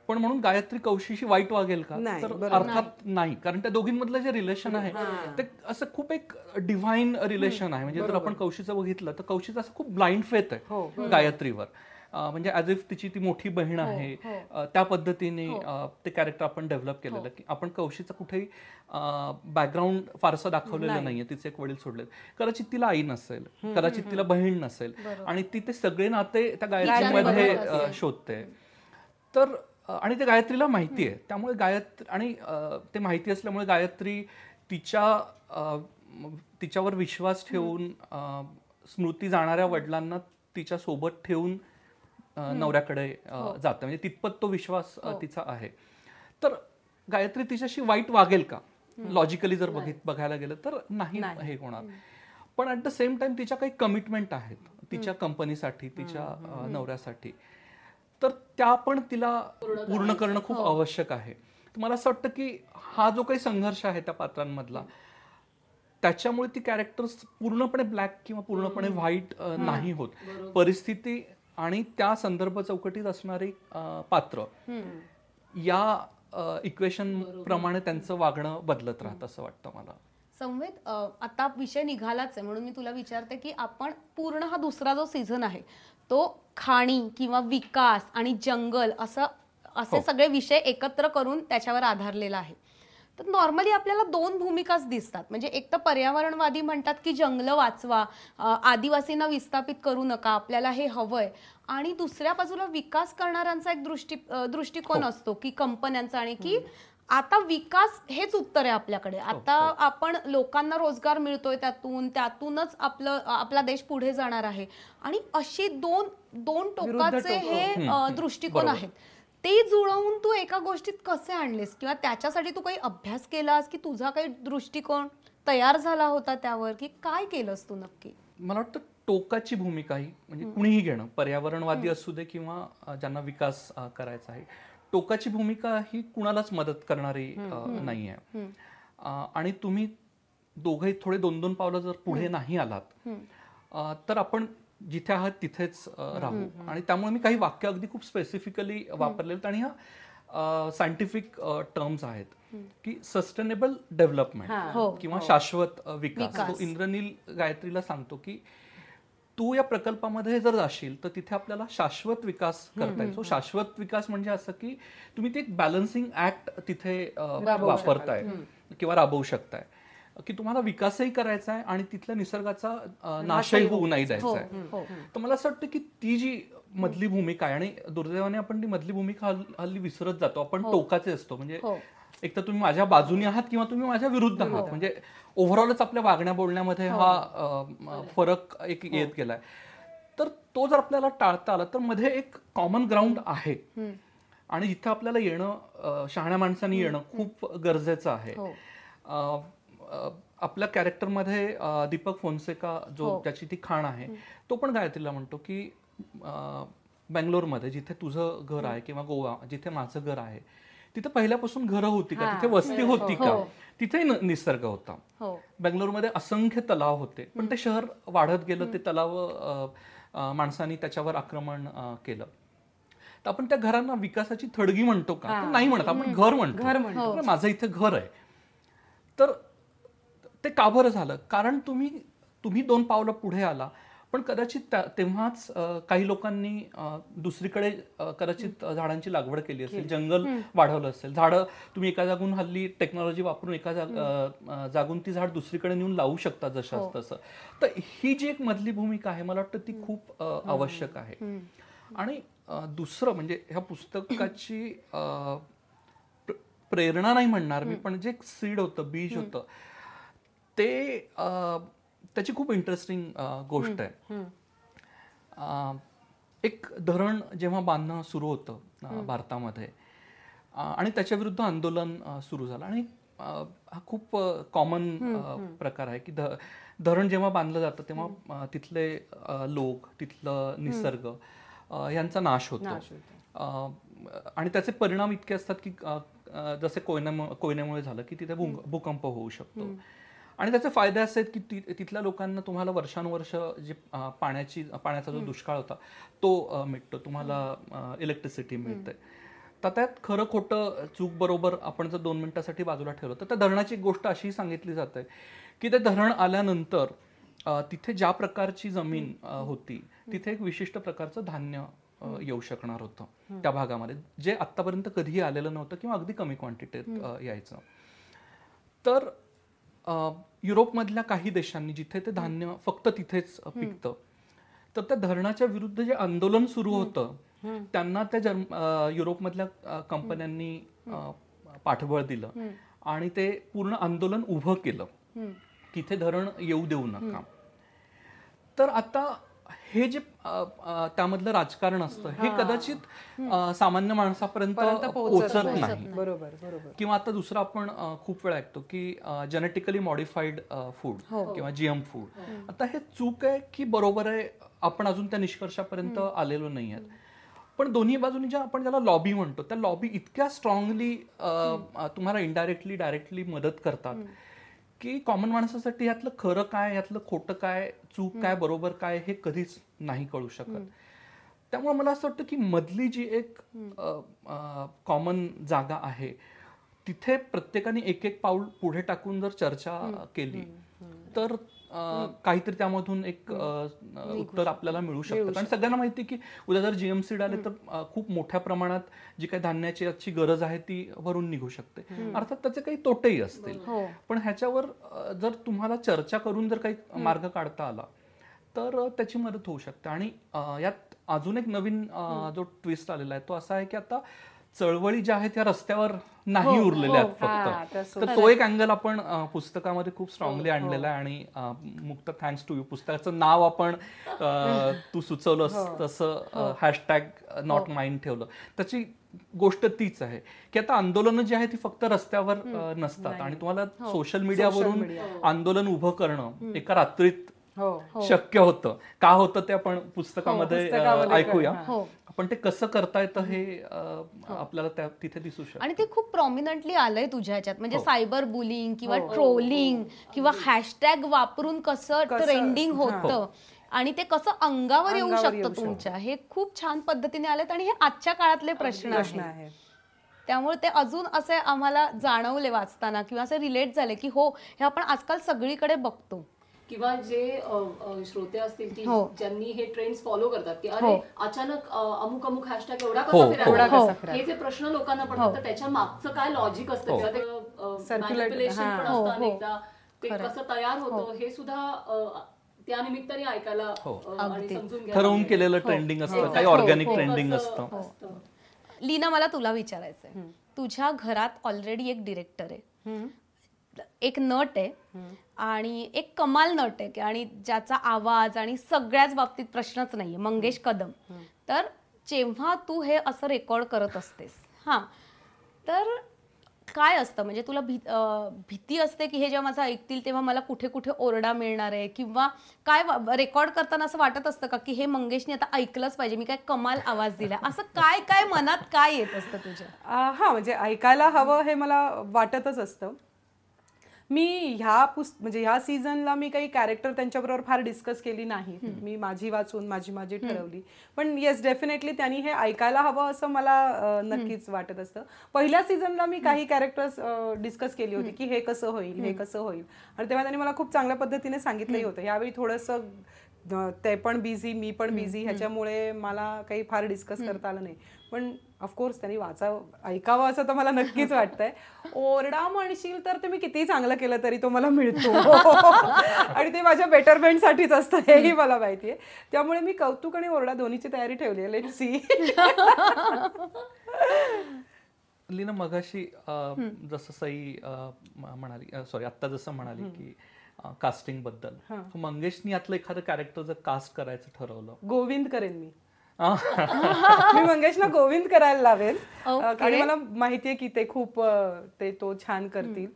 पण म्हणून गायत्री कौशीशी वाईट वागेल का? नाही, तर बरोबर. अर्थात नाही. कारण त्या दोघींमधलं जे रिलेशन आहे ते असं खूप एक डिव्हाइन रिलेशन आहे. म्हणजे जर आपण कौशीचं बघितलं तर कौशीचं असं खूप ब्लाइंड फेथ आहे गायत्रीवर. म्हणजे ॲज इफ तिची ती मोठी बहीण आहे अं, त्या पद्धतीने अं, ते कॅरेक्टर आपण डेव्हलप केलेलं की आपण कौशीचं कुठेही बॅकग्राऊंड फारसं दाखवलेलं नाहीये. तिचे एक वडील सोडलेत. कदाचित तिला आई नसेल कदाचित तिला बहीण नसेल आणि ती ते सगळे नाते त्या गायत्रीमध्ये शोधते. तर आणि ते गायत्रीला माहिती आहे त्यामुळे गायत्री आणि ते माहिती असल्यामुळे गायत्री तिच्या तिच्यावर विश्वास ठेवून स्मृती जाणाऱ्या वडिलांना तिच्या सोबत ठेवून नवऱ्याकडे अ, जाते. म्हणजे तितपत तो विश्वास अ, तिचा आहे. तर गायत्री तिच्याशी वाईट वागेल का? लॉजिकली जर बघित बघायला गेलं तर नाही हे होणार. पण ऍट द सेम टाइम तिच्या काही कमिटमेंट आहेत. तिच्या कंपनीसाठी तिच्या नवऱ्यासाठी. तर त्या पण तिला पूर्ण करणं खूप आवश्यक आहे. मला असं वाटतं की हा जो काही संघर्ष आहे त्या पात्रांमधला त्याच्यामुळे ती कॅरेक्टर्स पूर्णपणे ब्लॅक किंवा पूर्णपणे व्हाईट नाही होत. परिस्थिती आणि त्या संदर्भ चौकटीत असणारी पात्र या इक्वेशन प्रमाणे त्यांचं वागणं बदलत राहतं असं वाटतं मला. संवेद आता विषय निघालाच आहे म्हणून मी तुला विचारते की आपण पूर्ण हा दुसरा जो सीझन आहे तो खाणी किंवा विकास आणि जंगल असं असे सगळे विषय एकत्र करून त्याच्यावर आधारलेला आहे. तर नॉर्मली आपल्याला दोन भूमिकाच दिसतात. म्हणजे एक तर पर्यावरणवादी म्हणतात की जंगलं वाचवा आदिवासींना विस्थापित करू नका आपल्याला हे हवंय. आणि दुसऱ्या बाजूला विकास करणाऱ्यांचा एक दृष्टी दृष्टिकोन असतो की कंपन्यांचा आणि की आता विकास हेच उत्तर आहे आपल्याकडे. आता आपण लोकांना रोजगार मिळतोय त्यातून त्यातूनच आपलं आपला देश पुढे जाणार आहे. आणि अशी दोन दोन टोकाचे हे दृष्टिकोन आहेत. ते जुळवून तू एका गोष्टीत कसे आणलेस? किंवा त्याच्यासाठी तू काही अभ्यास केलास की तुझा काही दृष्टिकोन तयार झाला होता त्यावर? की काय केलंस तू नक्की? मला वाटतं टोकाची भूमिका ही म्हणजे कुणीही घेणं पर्यावरणवादी असू दे किंवा ज्यांना विकास करायचा आहे. टोकाची भूमिका ही कुणालाच मदत करणारी नाही आहे आणि तुम्ही दोघे थोडे दोन दोन पावलं जर पुढे नाही आलात तर आपण जिथे आहात तिथेच राहू. आणि त्यामुळे मी काही वाक्य अगदी खूप स्पेसिफिकली वापरलेले आहेत आणि ह्या सायंटिफिक टर्म्स आहेत की सस्टेनेबल डेव्हलपमेंट हो. किंवा शाश्वत अ, विकास. तो इंद्रनील गायत्रीला सांगतो की तू या प्रकल्पामध्ये जर जाशील तर तिथे आपल्याला शाश्वत विकास करता येईल. सो शाश्वत विकास म्हणजे असं की तुम्ही ते एक बॅलन्सिंग ऍक्ट तिथे वापरताय किंवा राबवू शकताय. की तुम्हाला विकासही करायचा आहे आणि तिथल्या निसर्गाचा नाशही होऊ नाही द्यायचा आहे. हो तर मला असं वाटतं की ती जी मधली भूमिका आहे आणि दुर्दैवाने आपण ती मधली भूमिका हल्ली- विसरत जातो. आपण टोकाचे असतो. म्हणजे हो. एक तर तुम्ही माझ्या बाजूने आहात किंवा तुम्ही माझ्या विरुद्ध आहात. म्हणजे ओव्हरऑलच आपल्या वागण्या बोलण्यामध्ये हा. फरक एक येत गेलाय. तर तो जर आपल्याला टाळता आला तर मध्ये एक कॉमन ग्राउंड आहे. आणि जिथं आपल्याला येणं शहाण्या माणसांनी येणं खूप गरजेचं आहे. हो. आपल्या कॅरेक्टरमध्ये दीपक फोन्सेका जो त्याची ती खाण आहे तो पण गायत्रीला म्हणतो की बँगलोरमध्ये जिथे तुझं घर आहे किंवा गोवा जिथे माझं घर आहे तिथे पहिल्यापासून घरं होती का? तिथे वस्ती होती का? तिथे न- निसर्ग होता. हो. बँगलोरमध्ये असंख्य तलाव होते पण ते शहर वाढत गेलं ते तलाव माणसांनी त्याच्यावर आक्रमण केलं. तर आपण त्या घरांना विकासाची थडगी म्हणतो का? नाही म्हणत आपण घर म्हणतो. माझं इथे घर आहे. तर ते का बरं झालं? कारण तुम्ही तुम्ही दोन पावलं पुढे आला. पण कदाचित तेव्हाच काही लोकांनी दुसरीकडे कदाचित झाडांची लागवड केली असेल जंगल वाढवलं असेल. झाडं तुम्ही एका जागून हल्ली टेक्नॉलॉजी वापरून एका जाग- जागून ती झाड दुसरीकडे नेऊन लावू शकता जशाच तसं. तर ही जी एक मधली भूमिका आहे मला वाटतं ती खूप आवश्यक आहे. आणि दुसरं म्हणजे ह्या पुस्तकाची प्रेरणा नाही म्हणणार मी पण जे सीड होतं बीज होतं ते त्याची खूप इंटरेस्टिंग गोष्ट आहे. एक धरण जेव्हा बांधणं सुरू होतं भारतामध्ये आणि त्याच्या विरुद्ध आंदोलन सुरू झालं. आणि हा खूप कॉमन प्रकार आहे की धरण जेव्हा बांधलं जातं तेव्हा तिथले लोक तिथलं निसर्ग यांचा नाश होतो. आणि त्याचे परिणाम इतके असतात की जसे कोयना कोयन्यामुळे झालं की तिथे भूक- भूकंप होऊ शकतो. आणि त्याचे फायदे असे आहेत की तिथल्या लोकांना तुम्हाला वर्षानुवर्ष जे पाण्याची पाण्याचा जो दुष्काळ होता तो मिटतो. तुम्हाला इलेक्ट्रिसिटी मिळते तर त्यात खरं खोटं चूक बरोबर आपण जर दोन मिनिटासाठी बाजूला ठेवलं तर त्या धरणाची एक गोष्ट अशी सांगितली जाते की ते धरण आल्यानंतर तिथे ज्या प्रकारची जमीन होती तिथे एक विशिष्ट प्रकारचं धान्य येऊ शकणार होतं त्या भागामध्ये. जे आतापर्यंत कधीही आलेलं नव्हतं किंवा अगदी कमी क्वांटिटीत यायचं. तर युरोपमधल्या काही देशांनी जिथे ते धान्य फक्त तिथेच पिकतं. तर त्या धरणाच्या विरुद्ध जे आंदोलन सुरू होतं त्यांना त्या जर्म युरोपमधल्या कंपन्यांनी पाठबळ दिलं आणि ते पूर्ण आंदोलन उभं केलं. तिथे धरण येऊ देऊ नका. तर आता हे जे त्यामधलं राजकारण असतं हे कदाचित सामान्य माणसापर्यंत पर्यंत पोहोचत नाही. बरोबर किंवा आता दुसरं आपण खूप वेळा ऐकतो की जेनेटिकली मॉडिफाईड फूड किंवा जीएम फूड आता हे चूक आहे की बरोबर आहे आपण अजून त्या निष्कर्षापर्यंत आलेलो नाही आहेत. पण दोन्ही बाजूनी ज्या आपण ज्याला लॉबी म्हणतो त्या लॉबी इतक्या स्ट्रॉंगली तुम्हाला इनडायरेक्टली डायरेक्टली मदत करतात. की कॉमन माणसासाठी यातलं खरं काय यातलं खोटं काय चूक काय बरोबर काय हे कधीच नाही कळू शकत. त्यामुळे मला असं वाटतं की मधली जी एक कॉमन जागा आहे तिथे प्रत्येकाने एक एक पाऊल पुढे टाकून जर चर्चा केली तर काहीतरी त्यामधून एक उत्तर आपल्याला मिळू शकतं. आणि सगळ्यांना माहिती की उद्या जर जीएमसी आले तर खूप मोठ्या प्रमाणात जी काही धान्याची याची गरज आहे ती भरून निघू शकते. अर्थात त्याचे काही तोटेही असतील. पण ह्याच्यावर जर तुम्हाला चर्चा करून जर काही मार्ग काढता आला तर त्याची मदत होऊ शकते. आणि यात अजून एक नवीन जो ट्विस्ट आलेला आहे तो असा आहे की आता चळवळी ज्या आहेत त्या रस्त्यावर नाही उरलेल्या आहेत हा, त्या फक्त तर तो एक अँगल आपण पुस्तकामध्ये खूप स्ट्रॉंगली आणलेला आहे आणि मुक्त थँक्स टू यू पुस्तकाचं नाव आपण तू सुचवलंस तसं हॅशटॅग नॉट माइंड ठेवलं. त्याची गोष्ट तीच आहे की आता आंदोलनं जी आहे ती फक्त रस्त्यावर नसतात. आणि तुम्हाला सोशल मीडियावरून आंदोलन उभं करणं एका रात्रीत हो शक्य होतं. का होतं ते आपण पुस्तकामध्ये ऐकूया. हो. पण ते कसं करता येतं हे अ, आपल्याला त्या तिथे दिसू शकतं. आणि ते खूप प्रॉमिनंटली आलंय तुझ्या ह्याच्यात. म्हणजे हो. सायबर बुलिंग किंवा ट्रोलिंग किंवा हॅशटॅग वापरून कसं ट्रेंडिंग होतं. आणि ते कसं अंगावर येऊ शकतं. तुमच्या हे खूप छान पद्धतीने आलेत आणि हे आजच्या काळातले प्रश्न आहेत. आहे त्यामुळे ते अजून असे आम्हाला जाणवले वाचताना किंवा असे रिलेट झाले की हो हे आपण आजकाल सगळीकडे बघतो. किंवा जे श्रोते असतील की हो. ज्यांनी हे ट्रेंड्स फॉलो करतात की अरे हो. अचानक अमुक अमुक हॅशटॅग एवढा हो, कसा हो. फिरायला? हे जे प्रश्न लोकांना पडतात तर त्याच्या मागचं काय लॉजिक असतं हो. किंवा ते मॅनिप्युलेशन. पण असतं. अनेकदा ते कसं तयार होतं हे सुद्धा त्या निमित्ताने ऐकायला हो. ठरवून. केलेलं ट्रेंडिंग असतं. काही ऑर्गॅनिक. ट्रेंडिंग असतं. लीना मला तुला विचारायचंय तुझ्या घरात ऑलरेडी एक डिरेक्टर आहे एक नट आहे आणि एक कमाल नट आहे आणि ज्याचा आवाज आणि सगळ्याच बाबतीत प्रश्नच नाहीये. मंगेश कदम. तर जेव्हा तू हे असं रेकॉर्ड करत असतेस हां तर काय असतं? म्हणजे तुला भी भीती असते की हे जेव्हा माझं ऐकतील तेव्हा मला कुठे कुठे ओरडा मिळणार आहे? किंवा काय रेकॉर्ड करताना असं वाटत असतं का की हे मंगेशने आता ऐकलंच पाहिजे मी काय कमाल आवाज दिला असं काय काय मनात काय येत असतं तुझ्या? हा म्हणजे ऐकायला हवं हे मला वाटतच असतं. मी ह्या पुस्त म्हणजे ह्या सीझनला मी काही कॅरेक्टर त्यांच्याबरोबर फार डिस्कस केली नाही. मी माझी वाचून माझी माझी ठरवली. पण येस डेफिनेटली त्यांनी हे ऐकायला हवं असं मला नक्कीच वाटत असतं. पहिल्या सीझनला मी काही कॅरेक्टर्स डिस्कस केली होती की हे कसं होईल हे कसं होईल. आणि तेव्हा त्यांनी मला खूप चांगल्या पद्धतीने सांगितलंही होतं. यावेळी थोडंसं ते पण बिझी मी पण बिझी ह्याच्यामुळे मला काही फार डिस्कस करता आलं नाही. पण ऑफकोर्स त्यांनी वाचावं ऐकावं असं तर मला नक्कीच वाटतंय. ओरडा म्हणशील तर ते मी किती चांगलं केलं तरी तो मला मिळतो. [laughs] आणि ते माझ्या बेटरमेंटसाठीच असतं हेही मला माहिती आहे. त्यामुळे मी कौतुक आणि ओरडा दोन्हीची तयारी ठेवली आहे लेट सी. [laughs] लीना मगाशी जसं सई म्हणाली सॉरी आत्ता जसं म्हणाली की कास्टिंगबद्दल. मंगेशनी यातलं एखादं कॅरेक्टर जर कास्ट करायचं ठरवलं? गोविंद करेन मी. मी मंगेशला गोविंद करायला लावेल. कारण मला माहितीये की ते खूप ते तो छान करतील.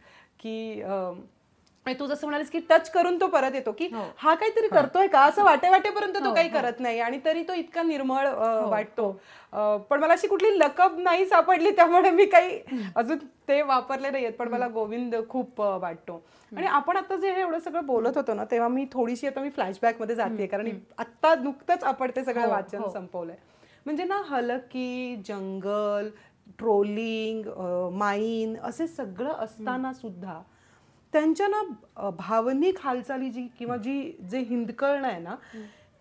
की तू जसं म्हणालीस की टच करून तो परत येतो की हा. काहीतरी करतोय का? असं वाटे वाटेपर्यंत तो काही करत नाही आणि तरी तो इतका निर्मळ वाटतो. पण मला अशी कुठली लकब नाही सापडली त्यामुळे मी काही अजून ते वापरले नाहीयेत पण मला गोविंद खूप वाटतो. आणि आपण आता जे हे एवढं सगळं बोलत होतो ना तेव्हा मी थोडीशी आता मी फ्लॅशबॅकमध्ये जाते कारण आत्ता नुकतंच आपण ते सगळं वाचन संपवलंय. म्हणजे ना हलकी जंगल ट्रोलिंग माईन असे सगळं असताना सुद्धा त्यांच्या ना भावनिक हालचाली जी किंवा जी जे हिंदकळणं आहे ना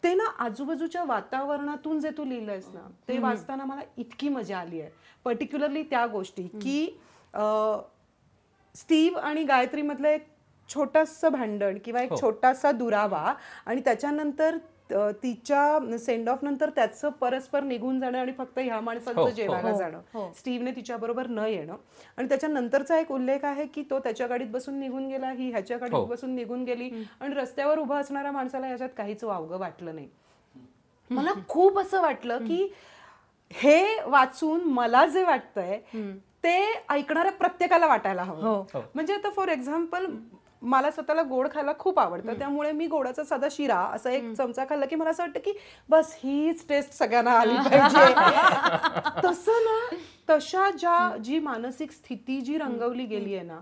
ते ना आजूबाजूच्या वातावरणातून जे तू लिहिलंयस ना ते वाचताना मला इतकी मजा आली आहे. पर्टिक्युलरली त्या गोष्टी की अ, स्टीव आणि गायत्री मधलं एक छोटंसं भांडण किंवा एक छोटासा दुरावा आणि त्याच्यानंतर तिच्या सेंड ऑफ नंतर त्याचं परस्पर निघून जाणं आणि फक्त ह्या माणसांचं हो, जेवायला जाणं. स्टीवने तिच्याबरोबर न येणं. आणि त्याच्यानंतरचा एक उल्लेख आहे की तो त्याच्या गाडीत बसून निघून गेला ही ह्याच्या गाडीत बसून निघून गेली आणि रस्त्यावर उभा असणाऱ्या माणसाला याच्यात काहीच वावगं वाटलं नाही. मला खूप असं वाटलं की हे वाचून मला जे वाटतंय ते ऐकणाऱ्या प्रत्येकाला वाटायला हवं. म्हणजे आता फॉर एक्झाम्पल मला स्वतःला गोड खायला खूप आवडतं. त्यामुळे मी गोडाचा साधा शिरा असा एक चमचा खाल्ला की मला असं वाटतं की बस हीच टेस्ट सगळ्यांना आली [laughs] पाहिजे. तसं ना तशा ज्या जी मानसिक स्थिती जी रंगवली गेली आहे ना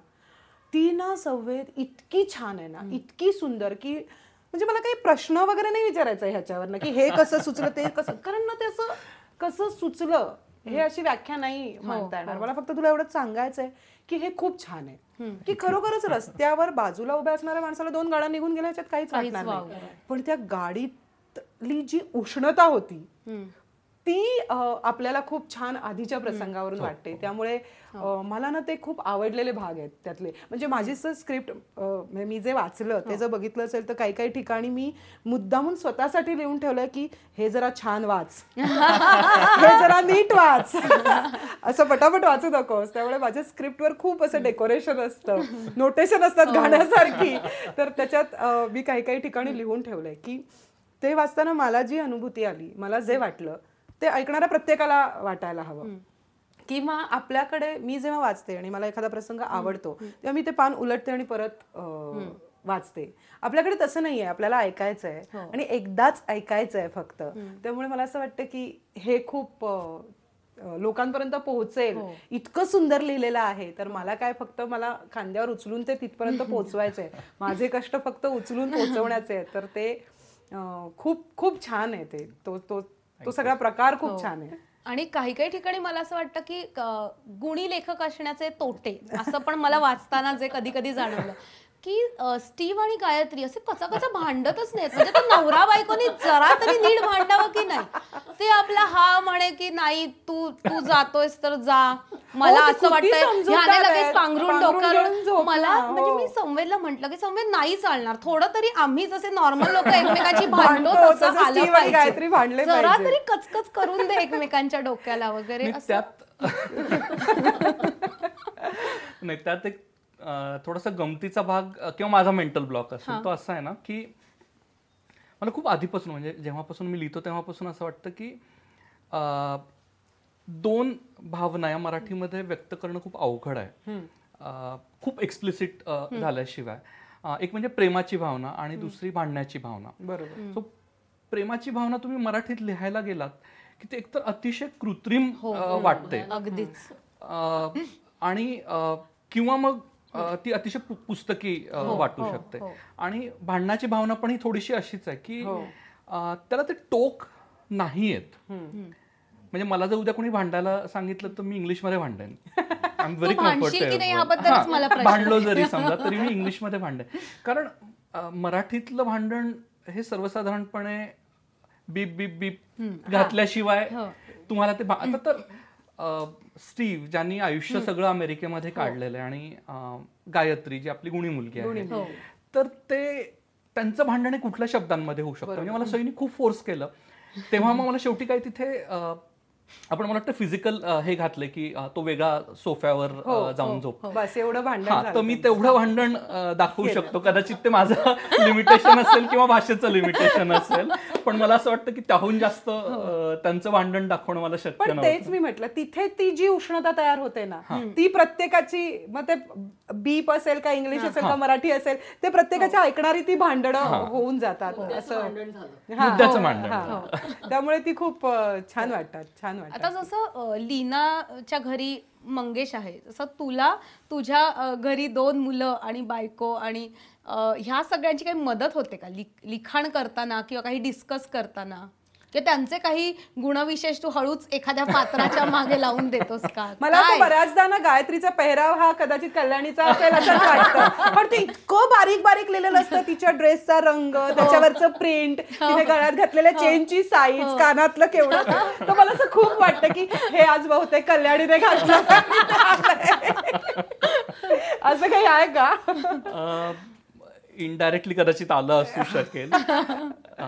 ती ना संवेद इतकी छान आहे ना इतकी सुंदर की म्हणजे मला काही प्रश्न वगैरे नाही विचारायचा ह्याच्यावर की हे कसं सुचलं ते कसं कारण ना ते असं कसं सुचलं हे अशी व्याख्या नाही मानता येणार. मला फक्त तुला एवढंच सांगायचंय की हे खूप छान आहे. की खरोखरच रस्त्यावर बाजूला उभ्या असणाऱ्या माणसाला दोन गाड्या निघून गेल्या ह्याच्यात काहीच वाटणार नाही. पण त्या गाडीतली जी उष्णता होती ती आपल्याला खूप छान आधीच्या प्रसंगावरून वाटते. त्यामुळे अ, मला ना ते खूप आवडलेले भाग आहेत त्यातले. म्हणजे माझी स्क्रिप्ट मी जे वाचलं ते जर बघितलं असेल तर काही काही ठिकाणी मी मुद्दामून स्वतःसाठी लिहून ठेवलंय की हे जरा छान वाच. [laughs] [laughs] हे जरा नीट वाच. [laughs] असं पटापट वाचू नकोस. त्यामुळे माझ्या स्क्रिप्टवर खूप असं डेकोरेशन असतं. नोटेशन असतात गाण्यासारखी. तर त्याच्यात मी काही काही ठिकाणी लिहून ठेवलंय की ते वाचताना मला जी अनुभूती आली मला जे वाटलं ते ऐकणाऱ्या प्रत्येकाला वाटायला हवं. किंवा आपल्याकडे मी जेव्हा वाचते आणि मला एखादा प्रसंग आवडतो तेव्हा मी ते पान उलटते आणि परत वाचते. आपल्याकडे तसं नाहीये आपल्याला ऐकायचं आहे आणि एकदाच ऐकायचं आहे फक्त त्यामुळे मला असं वाटतं की हे खूप लोकांपर्यंत पोहोचेल. इतकं सुंदर लिहिलेलं आहे तर मला काय फक्त मला खांद्यावर उचलून ते तिथपर्यंत [laughs] पोहोचवायचंय. माझे कष्ट फक्त उचलून पोहोचवण्याचे आहेत. तर ते खूप खूप छान आहे ते. तो तो तो सगळा प्रकार खूप छान आहे. आणि काही काही ठिकाणी मला असं वाटतं की गुणी लेखक असण्याचे तोटे असं पण मला वाचताना जे कधी कधी जाणवलं. की स्टीव आणि गायत्री असे कचा कचा भांडतच नाहीत. म्हणजे तो नवरा बायकोनी जरा तरी नीट भांडावं की नाही? ते आपला हा म्हणे की नाही तू तू जातोयस तर जा. मला हो, असं वाटतंय ह्याने लगेच. पांघरून डोक्यावर मला म्हणजे हो. मी संवेदला म्हटलं की संवेद नाही चालणार. थोडं तरी आम्ही जसे नॉर्मल लोक [laughs] एकमेकांची भांडतो तसं आलं स्टीव आणि गायत्री पाहिजे भांडले जरा. तरी कचकच करून दे एकमेकांच्या डोक्याला वगैरे त्यात [laughs] नाही त्यात एक थोडासा गमतीचा भाग किंवा माझा मेंटल ब्लॉक असेल तो असा आहे ना की मला खूप आधीपासून म्हणजे जेव्हापासून मी लिहितो तेव्हापासून असं वाटतं की दोन भावना या मराठीमध्ये व्यक्त करणं खूप अवघड आहे. खूप एक्सप्लिसिट झाल्याशिवाय. एक म्हणजे प्रेमाची भावना आणि दुसरी भांडण्याची भावना. बरोबर. सो प्रेमाची भावना तुम्ही मराठीत लिहायला गेलात की ते एकतर अतिशय कृत्रिम अं, वाटते अगदीच. आणि किंवा मग ती अतिशय पुस्तकी हो, वाटू हो, शकते. हो. आणि भांडणाची भावना पण ही थोडीशी अशीच आहे की त्याला ते टोक नाही येत. म्हणजे मला जर उद्या कोणी भांडायला सांगितलं तर मी इंग्लिशमध्ये भांडेन. आय एम व्हेरी तू भांडशील की नाही याबद्दलच मला प्रश्न भांडलो जरी समजा तरी मी इंग्लिशमध्ये भांडेन. [laughs] कारण मराठीतलं भांडण हे सर्वसाधारणपणे बीप बीप बीप घातल्याशिवाय. तुम्हाला ते आता तर स्टीव्ह ज्यांनी आयुष्य सगळं अमेरिकेमध्ये काढलेलं आहे आणि अ, गायत्री जी आपली गुणी मुलगी आहे. हो. तर ते त्यांचं भांडण हे कुठल्या शब्दांमध्ये होऊ शकतं? म्हणजे मला सईनी खूप फोर्स केलं. तेव्हा मग मला शेवटी काही तिथे अ, आपण मला वाटतं फिजिकल हे घातले की तो वेगळा सोफ्यावर अ, जाऊन झोप. बस एवढं भांडण हा तर मी तेवढं भांडण दाखवू शकतो. कदाचित ते माझं [laughs] लिमिटेशन असेल किंवा भाषेचं लिमिटेशन असेल. पण मला असं वाटतं की त्याहून जास्त त्यांचं भांडण दाखवणं मला शक्य पण नव्हतं. तेच मी म्हटलं तिथे ती जी उष्णता तयार होते ना ती प्रत्येकाची मग ते बीप असेल का इंग्लिश असेल का मराठी असेल ते प्रत्येकाच्या ऐकणारी ती भांडणं होऊन जातात. असं भांडण झालं. हा, मुद्द्याचं हो, भांडण. हा. त्यामुळे ती खूप छान वाटतात छान आता जसं लीनाच्या घरी मंगेश आहे तसं तुला तुझ्या घरी दोन मुलं आणि बायको आणि ह्या सगळ्यांची काही मदत होते का? लिखाण करताना किंवा काही डिस्कस करताना? किंवा त्यांचे काही गुणविशेष तू हळूच एखाद्या पात्राच्या [laughs] मागे लावून देतोस का? मला काय? बऱ्याचदा ना गायत्रीचा पेहराव हा कदाचित कल्याणीचा असेल असंच वाटतं. पण ते इतकं बारीक बारीक लिहिलेलं असतं तिच्या ड्रेसचा रंग त्याच्यावरचं प्रिंट तिने गळ्यात घातलेल्या चेनची साईज कानातलं केवढं तर मला असं खूप वाटतं की हे आज बहुतेक कल्याणीने घातलं. [laughs] असं काही आहे का? इनडायरेक्टली कदाचित आलं असू शकेल. अ,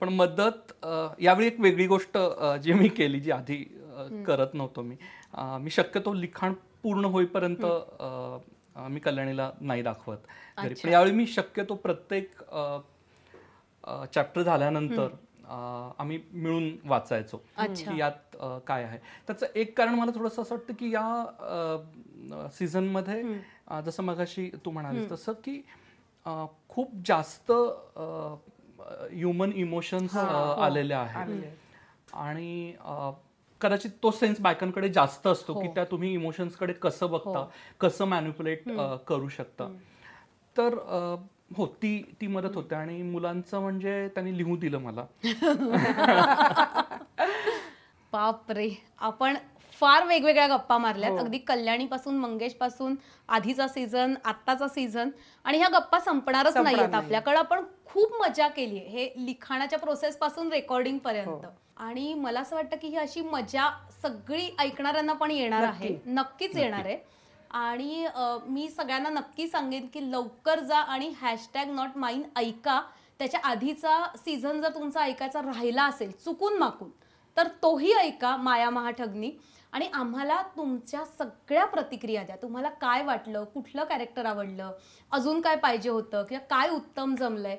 पण मदत यावेळी एक वेगळी गोष्ट जी मी केली जी आधी करत नव्हतो मी. मी शक्यतो लिखाण पूर्ण होईपर्यंत मी कल्याणीला नाही दाखवत घरी. पण यावेळी मी शक्यतो प्रत्येक चॅप्टर झाल्यानंतर आम्ही मिळून वाचायचो की यात काय आहे. त्याचं एक कारण मला थोडंसं असं वाटतं की या सीझनमध्ये जसं मगाशी तू म्हणालीस तसं की खूप जास्त ह्युमन इमोशन्स आलेले आहेत. आणि कदाचित तो सेन्स बायकांकडे जास्त असतो की त्या तुम्ही इमोशन्सकडे कसं बघता कसं मॅन्युपुलेट करू शकता. तर हो ती ती मदत होते आणि मुलांचं म्हणजे त्यांनी लिहू दिलं मला. [laughs] बाप रे आपण फार वेगवेगळ्या गप्पा मारल्यात. अगदी कल्याणीपासून मंगेशपासून आधीचा सीझन आत्ताचा सीझन आणि ह्या गप्पा संपणारच संपणार नाहीयेत. नाही. आपल्याकडे आपण खूप मजा केली हे लिखाणाच्या प्रोसेस पासून रेकॉर्डिंग पर्यंत. आणि मला असं वाटतं की ही अशी मजा सगळी ऐकणाऱ्यांना पण येणार आहे. नक्कीच येणार आहे. आणि मी सगळ्यांना नक्की सांगेन की लवकर जा आणि हॅशटॅग नॉट माइन ऐका. त्याच्या आधीचा सीझन जर तुमचा ऐकायचा राहिला असेल चुकून माकून तर तोही ऐका माया महाठगनी. आणि आम्हाला तुमच्या सगळ्या प्रतिक्रिया द्या. तुम्हाला काय वाटलं कुठलं कॅरेक्टर आवडलं अजून काय पाहिजे होतं किंवा काय उत्तम जमलंय.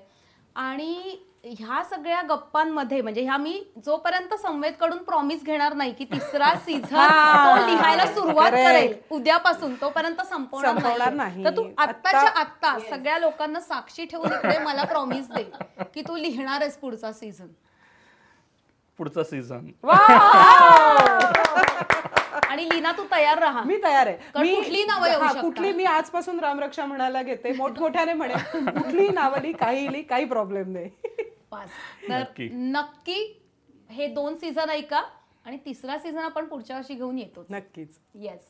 आणि ह्या सगळ्या गप्पांमध्ये म्हणजे ह्या मी जोपर्यंत संवेदकडून प्रॉमिस घेणार नाही की तिसरा [laughs] सीझन तो लिहायला सुरुवात. करेल उद्यापासून तोपर्यंत संपवणार नाही. तर तू आत्ताच्या आत्ता- आत्ता सगळ्या लोकांना साक्षी ठेवून इकडे मला प्रॉमिस दे की तू लिहिणार आहेस पुढचा सीझन पुढचा सीझन [laughs] आणि लीना तू तयार राहा. मी तयार आहे. मी कुठलीही नावं येऊ हा, शकतात. कुठली मी आजपासून रामरक्षा म्हणायला घेते मोठमोठ्याने म्हणे. [laughs] कुठलीही नावं लिही काही लिही काही प्रॉब्लेम नाही. पास तर नक्की. नक्की हे दोन सीझन ऐका आणि तिसरा सीझन आपण पुढच्या वर्षी घेऊन येतो नक्कीच. येस